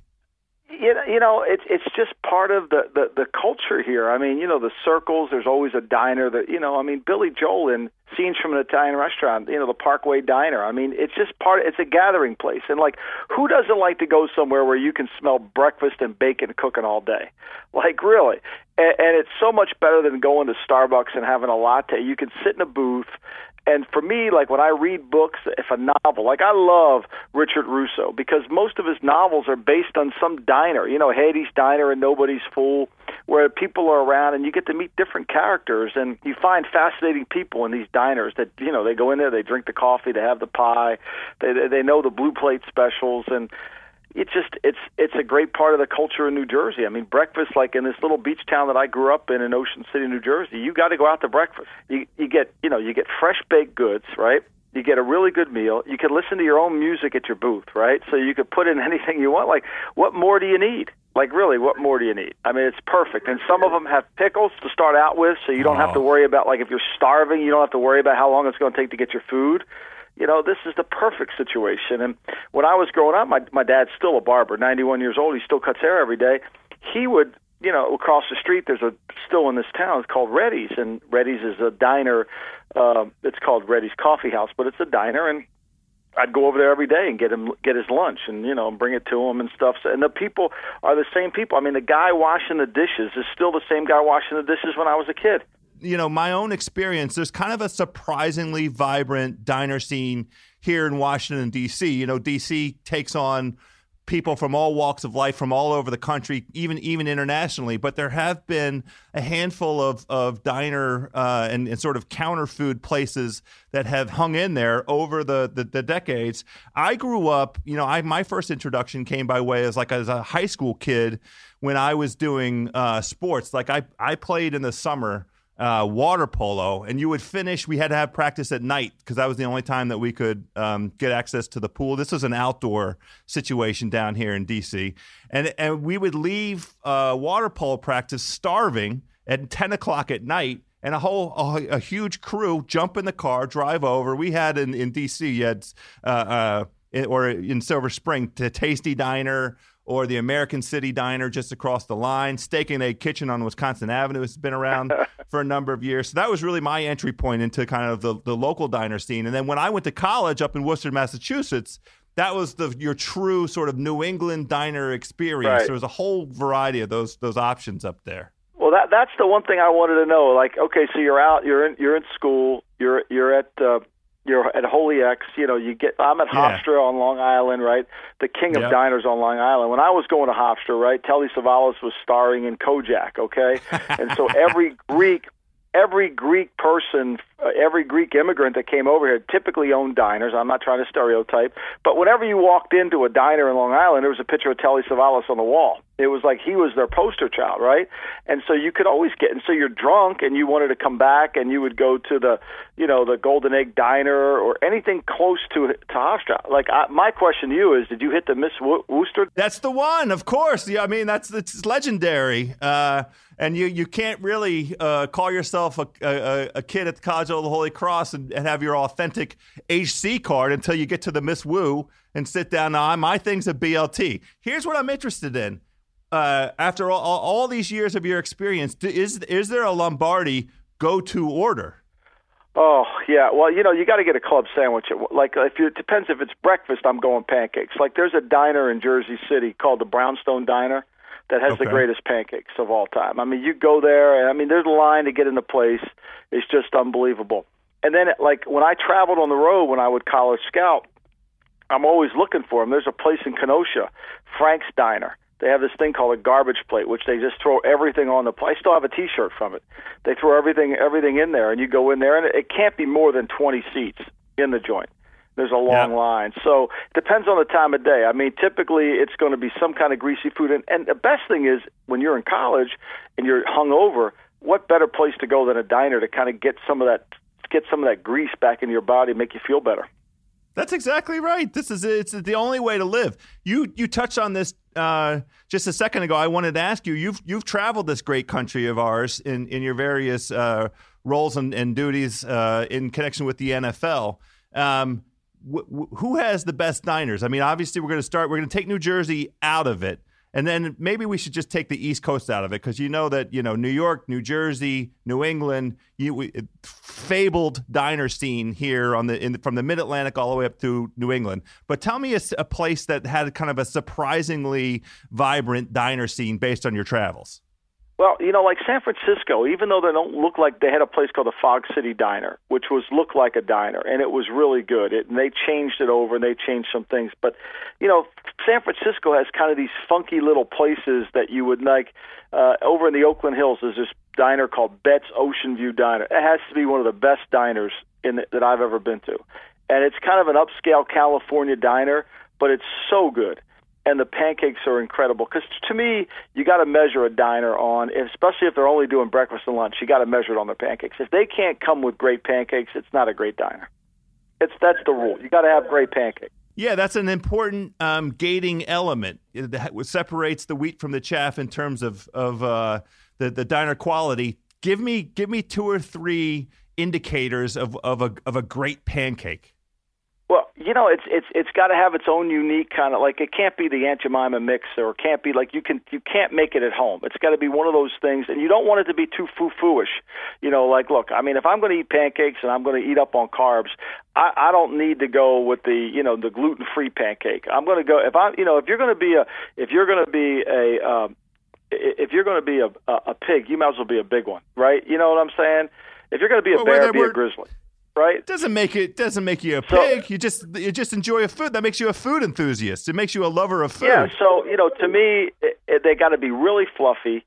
You know, you know, it's it's just part of the, the the culture here. I mean, you know, the circles. There's always a diner that you know. I mean, Billy Joel in scenes from an Italian restaurant. You know, the Parkway Diner. I mean, it's just part. It's a gathering place, and like, who doesn't like to go somewhere where you can smell breakfast and bacon cooking all day? Like, really. And, and it's so much better than going to Starbucks and having a latte. You can sit in a booth and for me, like when I read books, if a novel, like I love Richard Russo because most of his novels are based on some diner, you know, Hattie's Diner and Nobody's Fool, where people are around and you get to meet different characters and you find fascinating people in these diners that, you know, they go in there, they drink the coffee, they have the pie, they they know the blue plate specials and it's just it's it's a great part of the culture in New Jersey. I mean, breakfast like in this little beach town that I grew up in in Ocean City, New Jersey. You got to go out to breakfast. You you get you know you get fresh baked goods, right? You get a really good meal. You can listen to your own music at your booth, right? So you could put in anything you want. Like, what more do you need? Like, really, what more do you need? I mean, it's perfect. And some of them have pickles to start out with, so you don't oh. have to oh. worry about like if you're starving, you don't have to worry about how long it's going to take to get your food you know, this is the perfect situation. And when I was growing up, my my dad's still a barber, 91 years old. He still cuts hair every day. He would, you know, across the street. There's a still in this town. It's called Reddy's, and Reddy's is a diner. Uh, it's called Reddy's Coffee House, but it's a diner, and I'd go over there every day and get him get his lunch and you know bring it to him and stuff. And the people are the same people. I mean, the guy washing the dishes is still the same guy washing the dishes when I was a kid you know, my own experience, there's kind of a surprisingly vibrant diner scene here in Washington, D.C. You know, D.C. takes on people from all walks of life from all over the country, even even internationally. But there have been a handful of of diner uh, and, and, sort of counter food places that have hung in there over the, the, the decades. I grew up, you know, I my first introduction came by way as like as a high school kid when I was doing uh, sports. Like I I played in the summer uh, water polo, and you would finish. We had to have practice at night because that was the only time that we could um, get access to the pool. This was an outdoor situation down here in DC, and and we would leave uh, water polo practice starving at ten o'clock at night. And a whole a, a, huge crew jump in the car, drive over. We had in, in DC, you had uh, uh, or in Silver Spring, to Tastee Diner, or the American City Diner just across the line. Steak and Egg Kitchen on Wisconsin Avenue has been around for a number of years. So that was really my entry point into kind of the, the local diner scene. And then when I went to college up in Worcester, Massachusetts, that was the your true sort of New England diner experience. Right. There was a whole variety of those those options up there. Well, that that's the one thing I wanted to know. Like, okay, so you're out, you're in you're in school, you're you're at uh, you're at Holy X, you know, you get. I'm at yeah. Hofstra on Long Island, right? The king of yep. diners on Long Island. When I was going to Hofstra, right, Telly Savalas was starring in Kojak, okay, and so every Greek every Greek person, uh, every Greek immigrant that came over here typically owned diners. I'm not trying to stereotype, but whenever you walked into a diner in Long Island, there was a picture of Telly Savalas on the wall. It was like he was their poster child, right? And so you could always get, and so you're drunk and you wanted to come back, and you would go to the, you know, the Golden Egg Diner or anything close to to Hofstra. Like I, my question to you is, did you hit the Miss Wo- Worcester? That's the one, of course. Yeah, I mean that's it's legendary. Uh, and you you can't really uh, call yourself a, a, a, kid at the College of the Holy Cross and, and, have your authentic HC card until you get to the Miss Woo and sit down. Now, my thing's a BLT. Here's what I'm interested in. Uh, after all, all, all, these years of your experience, is is there a Lombardi go-to order? Oh yeah, well you know you got to get a club sandwich. Like if you, it depends if it's breakfast, I'm going pancakes. Like there's a diner in Jersey City called the Brownstone Diner that has okay. the greatest pancakes of all time. I mean, you go there, and I mean, there's a line to get in the place. It's just unbelievable. And then, like when I traveled on the road when I would college scout, I'm always looking for them. There's a place in Kenosha, Frank's Diner. They have this thing called a garbage plate, which they just throw everything on the plate. I still have a T-shirt from it. They throw everything everything in there, and you go in there, and it can't be more than 20 seats in the joint. There's a long yeah. line. So it depends on the time of day. I mean, typically it's going to be some kind of greasy food. And, and the best thing is when you're in college and you're hungover, what better place to go than a diner to kind of get some of that get some of that grease back in your body, make you feel better. That's exactly right. This is it's the only way to live. You you touched on this uh, just a second ago. I wanted to ask you. You've you've traveled this great country of ours in in your various uh, roles and, and duties uh, in connection with the NFL. Um, who has the best diners? I mean, obviously, we're going to start. We're going to take New Jersey out of it, and then maybe we should just take the East Coast out of it because you know that you know New York, New Jersey, New England, you we, fabled diner scene here on the in, from the Mid Atlantic all the way up to New England. But tell me a, a place that had kind of a surprisingly vibrant diner scene based on your travels. Well, you know, like San Francisco, even though they don't look like they had a place called the Fog City Diner, which was looked like a diner, and it was really good. It, and they changed it over, and they changed some things. But, you know, San Francisco has kind of these funky little places that you would like. Uh, over in the Oakland Hills, there's this diner called Bette's Ocean View Diner. It has to be one of the best diners in the, that I've ever been to, and it's kind of an upscale California diner, but it's so good and the pancakes are incredible. Because to me, you got to measure a diner on, especially if they're only doing breakfast and lunch. You got to measure it on their pancakes. If they can't come with great pancakes, it's not a great diner. It's that's the rule. You got to have great pancakes. Yeah, that's an important um, gating element that separates the wheat from the chaff in terms of of uh, the the diner quality. Give me give me two or three indicators of of a of a great pancake. You know, it's it's it's got to have its own unique kind of like it can't be the Aunt Jemima mix or it can't be like you can you can't make it at home. It's got to be one of those things, and you don't want it to be too foo fooish. You know, like look, I mean, if I'm going to eat pancakes and I'm going to eat up on carbs, I, I don't need to go with the you know the gluten free pancake. I'm going to go if I you know if you're going to be a if you're going to be a um, if you're going to be a, a a pig, you might as well be a big one, right? You know what I'm saying? If you're going to be a well, bear, be a grizzly right? Doesn't make it doesn't make you a pig. So, you just you just enjoy a food. That makes you a food enthusiast. It makes you a lover of food. Yeah. So you know, to me, it, it, they got to be really fluffy,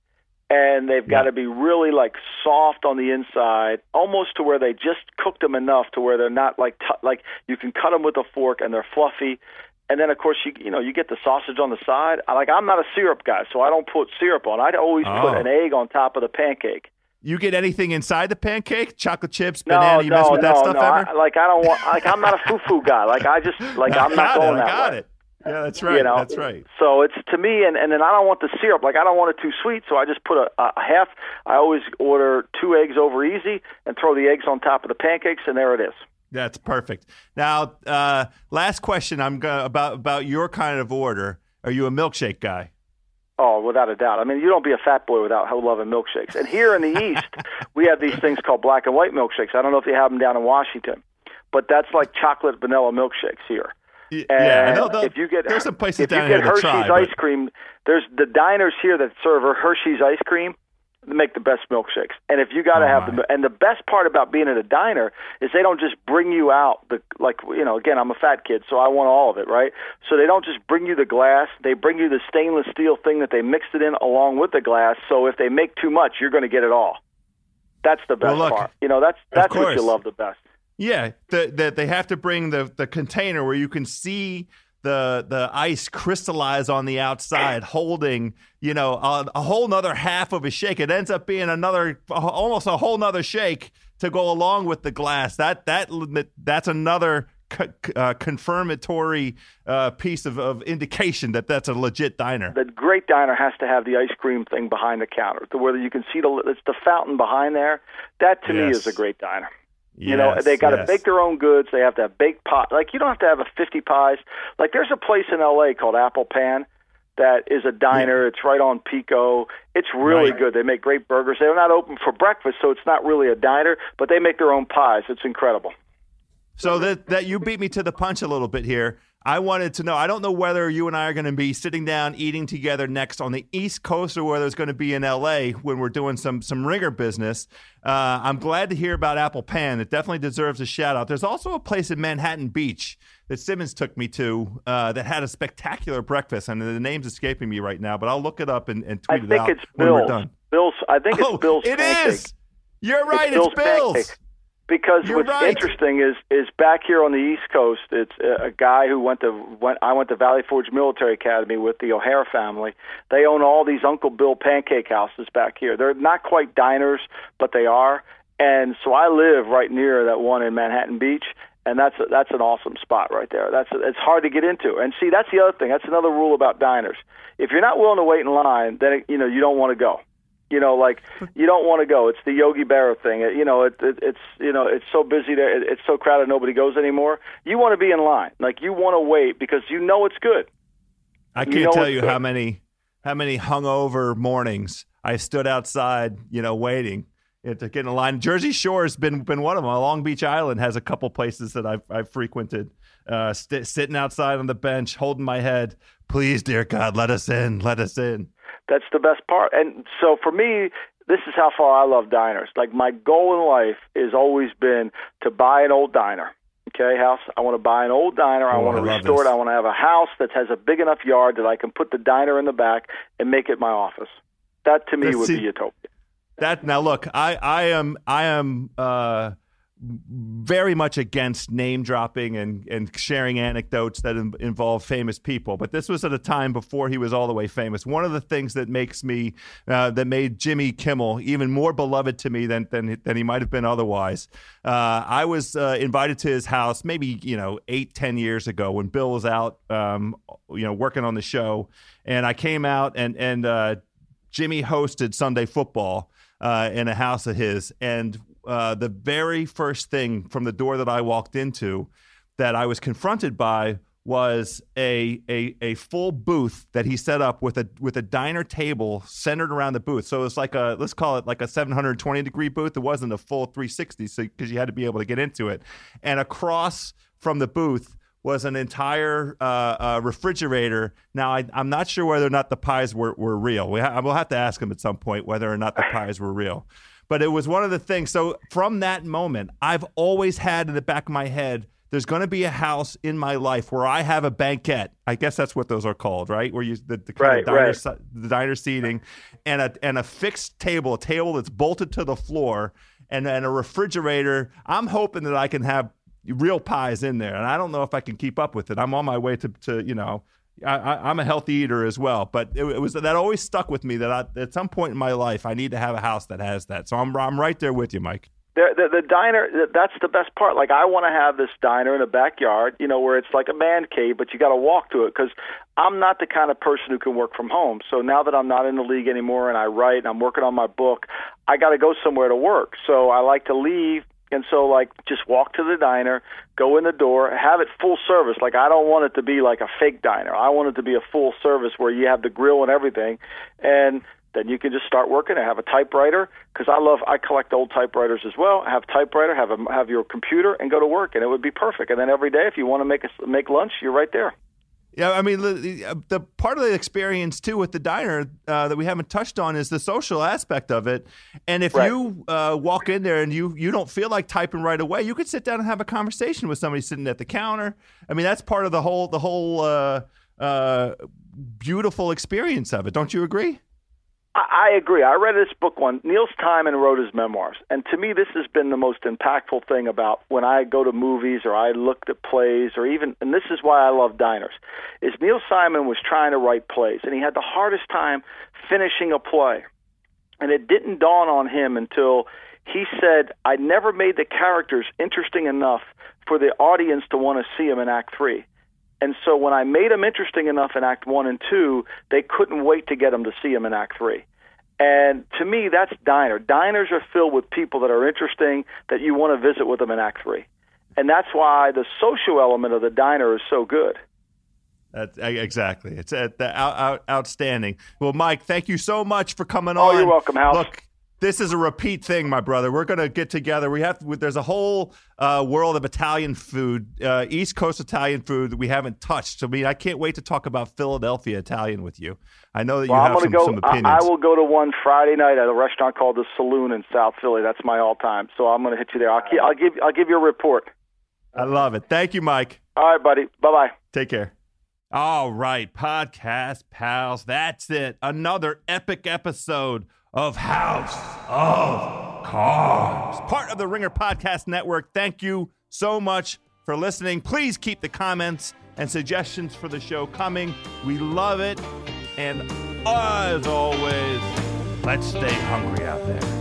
and they've got to be really like soft on the inside, almost to where they just cooked them enough to where they're not like t- like you can cut them with a fork and they're fluffy. And then of course you you know you get the sausage on the side. I, like I'm not a syrup guy, so I don't put syrup on. I'd always oh. put an egg on top of the pancake. You get anything inside the pancake? Chocolate chips, banana? No, you mess with no, that stuff no. ever? I, like I don't want. Like I'm not a foo foo guy. Like I just like I'm not going it, that I got way. it. Yeah, that's right. You know? That's right. So it's to me, and and then I don't want the syrup. Like I don't want it too sweet, so I just put a, a half. I always order two eggs over easy and throw the eggs on top of the pancakes, and there it is. That's perfect. Now, uh, last question. I'm gonna about about your kind of order. Are you a milkshake guy? Oh, without a doubt. I mean, you don't be a fat boy without loving milkshakes. And here in the East, we have these things called black and white milkshakes. I don't know if you have them down in Washington, but that's like chocolate vanilla milkshakes here. And yeah, if you get there's some places if down you get here Hershey's try, ice cream, there's the diners here that serve Hershey's ice cream make the best milkshakes. And if you got to oh have the and the best part about being at a diner is they don't just bring you out the like you know again I'm a fat kid so I want all of it right. So they don't just bring you the glass, they bring you the stainless steel thing that they mixed it in along with the glass. So if they make too much, you're going to get it all. That's the best Well, look, part. You know, that's that's what you love the best. Yeah, that the, they have to bring the the container where you can see the the ice crystallize on the outside, holding you know a, a whole nother half of a shake. It ends up being another almost a whole nother shake to go along with the glass. That that that's another co- uh, confirmatory uh, piece of, of indication that that's a legit diner. The great diner has to have the ice cream thing behind the counter, to where you can see the it's the fountain behind there. That to me is a great diner. You know, they got to yes. bake their own goods. They have to have baked pot. Like you don't have to have a 50 pies. Like there's a place in LA called Apple Pan that is a diner. It's right on Pico. It's really Right. good. They make great burgers. They're not open for breakfast, so it's not really a diner, but they make their own pies. It's incredible. So that that you beat me to the punch a little bit here. I wanted to know. I don't know whether you and I are going to be sitting down eating together next on the East Coast or whether it's going to be in L.A. when we're doing some some ringer business. Uh, I'm glad to hear about Apple Pan. It definitely deserves a shout out. There's also a place in Manhattan Beach that Simmons took me to uh, that had a spectacular breakfast, and the name's escaping me right now, but I'll look it up and, and tweet it think out it's when we're Bill's. done. Bill's. I think it's oh, Bill's. it pancake. is. You're right. Bill's It's Bill's. Pancake. Because You're what's right. interesting is is back here on the East Coast, it's a, a guy who went to went. I went to Valley Forge Military Academy with the O'Hare family. They own all these Uncle Bill pancake houses back here. They're not quite diners, but they are. And so I live right near that one in Manhattan Beach, and that's a, that's an awesome spot right there. That's it's hard to get into. And see, that's the other thing. That's another rule about diners. If you're not willing to wait in line, then it, you know you don't want to go. You know, like you don't want to go. It's the Yogi Berra thing. It, you know, it, it, it's you know, it's so busy there. It, it's so crowded, nobody goes anymore. You want to be in line. Like you want to wait because you know it's good. I can't know tell you good. how many how many hungover mornings I stood outside, you know, waiting to get in line. Jersey Shore has been been one of them. Long Beach Island has a couple places that I've I've frequented. Uh, st- sitting outside on the bench, holding my head. Please, dear God, let us in. Let us in. That's the best part. And so for me, this is how far I love diners. Like my goal in life has always been to buy an old diner. Okay, house. I want to buy an old diner. I Oh, want to I restore it. I want to have a house that has a big enough yard that I can put the diner in the back and make it my office. That to me would see- be utopia. That now look, I I am I am uh, very much against name dropping and and sharing anecdotes that in, involve famous people. But this was at a time before he was all the way famous. One of the things that makes me uh, that made Jimmy Kimmel even more beloved to me than than than he might have been otherwise. Uh, I was uh, invited to his house maybe you know eight ten years ago when Bill was out um, you know working on the show, and I came out and and. Uh, Jimmy hosted Sunday football uh, in a house of his, and uh, the very first thing from the door that I walked into that I was confronted by was a, a a full booth that he set up with a with a diner table centered around the booth. So it's like a let's call it like a 720 degree booth. It wasn't a full 360, so because you had to be able to get into it. And across from the booth was an entire uh, uh, refrigerator. Now, I, I'm not sure whether or not the pies were, were real. We ha- we'll have to ask him at some point whether or not the pies were real. But it was one of the things. So from that moment, I've always had in the back of my head, there's going to be a house in my life where I have a banquette. I guess that's what those are called, right? Where you the, the kind Right, of diner, right. the diner seating, and a and a fixed table, a table that's bolted to the floor, and and a refrigerator. I'm hoping that I can have real pies in there, and I don't know if I can keep up with it. I'm on my way to to you know. I, I'm a healthy eater as well, but it, it was that always stuck with me that I, at some point in my life I need to have a house that has that. So I'm I'm right there with you, Mike. The, the, the diner that's the best part. Like, I want to have this diner in a backyard, you know, where it's like a man cave, but you got to walk to it because I'm not the kind of person who can work from home. So now that I'm not in the league anymore and I write and I'm working on my book, I got to go somewhere to work. So I like to leave. And so, like, just walk to the diner, go in the door, have it full service. Like, I don't want it to be like a fake diner. I want it to be a full service where you have the grill and everything. And then you can just start working and have a typewriter because I love I collect old typewriters as well. I Have typewriter, have a, have your computer, and go to work, and it would be perfect. And then every day, if you want to make a, make lunch, you're right there. Yeah, I mean, the, the part of the experience too with the diner uh, that we haven't touched on is the social aspect of it. And if Right. you uh, walk in there and you you don't feel like typing right away, you could sit down and have a conversation with somebody sitting at the counter. I mean, that's part of the whole the whole uh, uh, beautiful experience of it. Don't you agree? I, agree. I read this book one. Neil Simon wrote his memoirs, and to me, this has been the most impactful thing about when I go to movies or I looked at plays or even, and this is why I love diners, is Neil Simon was trying to write plays, and he had the hardest time finishing a play, and it didn't dawn on him until he said, "I never made the characters interesting enough for the audience to want to see them in Act Three. And so when I made them interesting enough in Act One and Two, they couldn't wait to get them to see them in Act Three. And to me, that's diner. Diners are filled with people that are interesting that you want to visit with them in Act Three, and that's why the social element of the diner is so good. That's, exactly. It's uh, out, out, outstanding. Well, Mike, thank you so much for coming oh, on. Oh, you're welcome, Hal. Look, this is a repeat thing, my brother. We're going to get together. We have there's a whole uh, world of Italian food, uh, East Coast Italian food that we haven't touched. So, I mean, I can't wait to talk about Philadelphia Italian with you. I know that well, you have I'm some, go, some opinions. I, I will go to one Friday night at a restaurant called the Saloon in South Philly. That's my all time. So I'm going to hit you there. I'll, I'll give I'll give you a report. I love it. Thank you, Mike. All right, buddy. Bye bye. Take care. All right, podcast pals. That's it. Another epic episode of House of Carbs, part of the Ringer Podcast Network. Thank you so much for listening. Please keep the comments and suggestions for the show coming. We love it. And as always, let's stay hungry out there.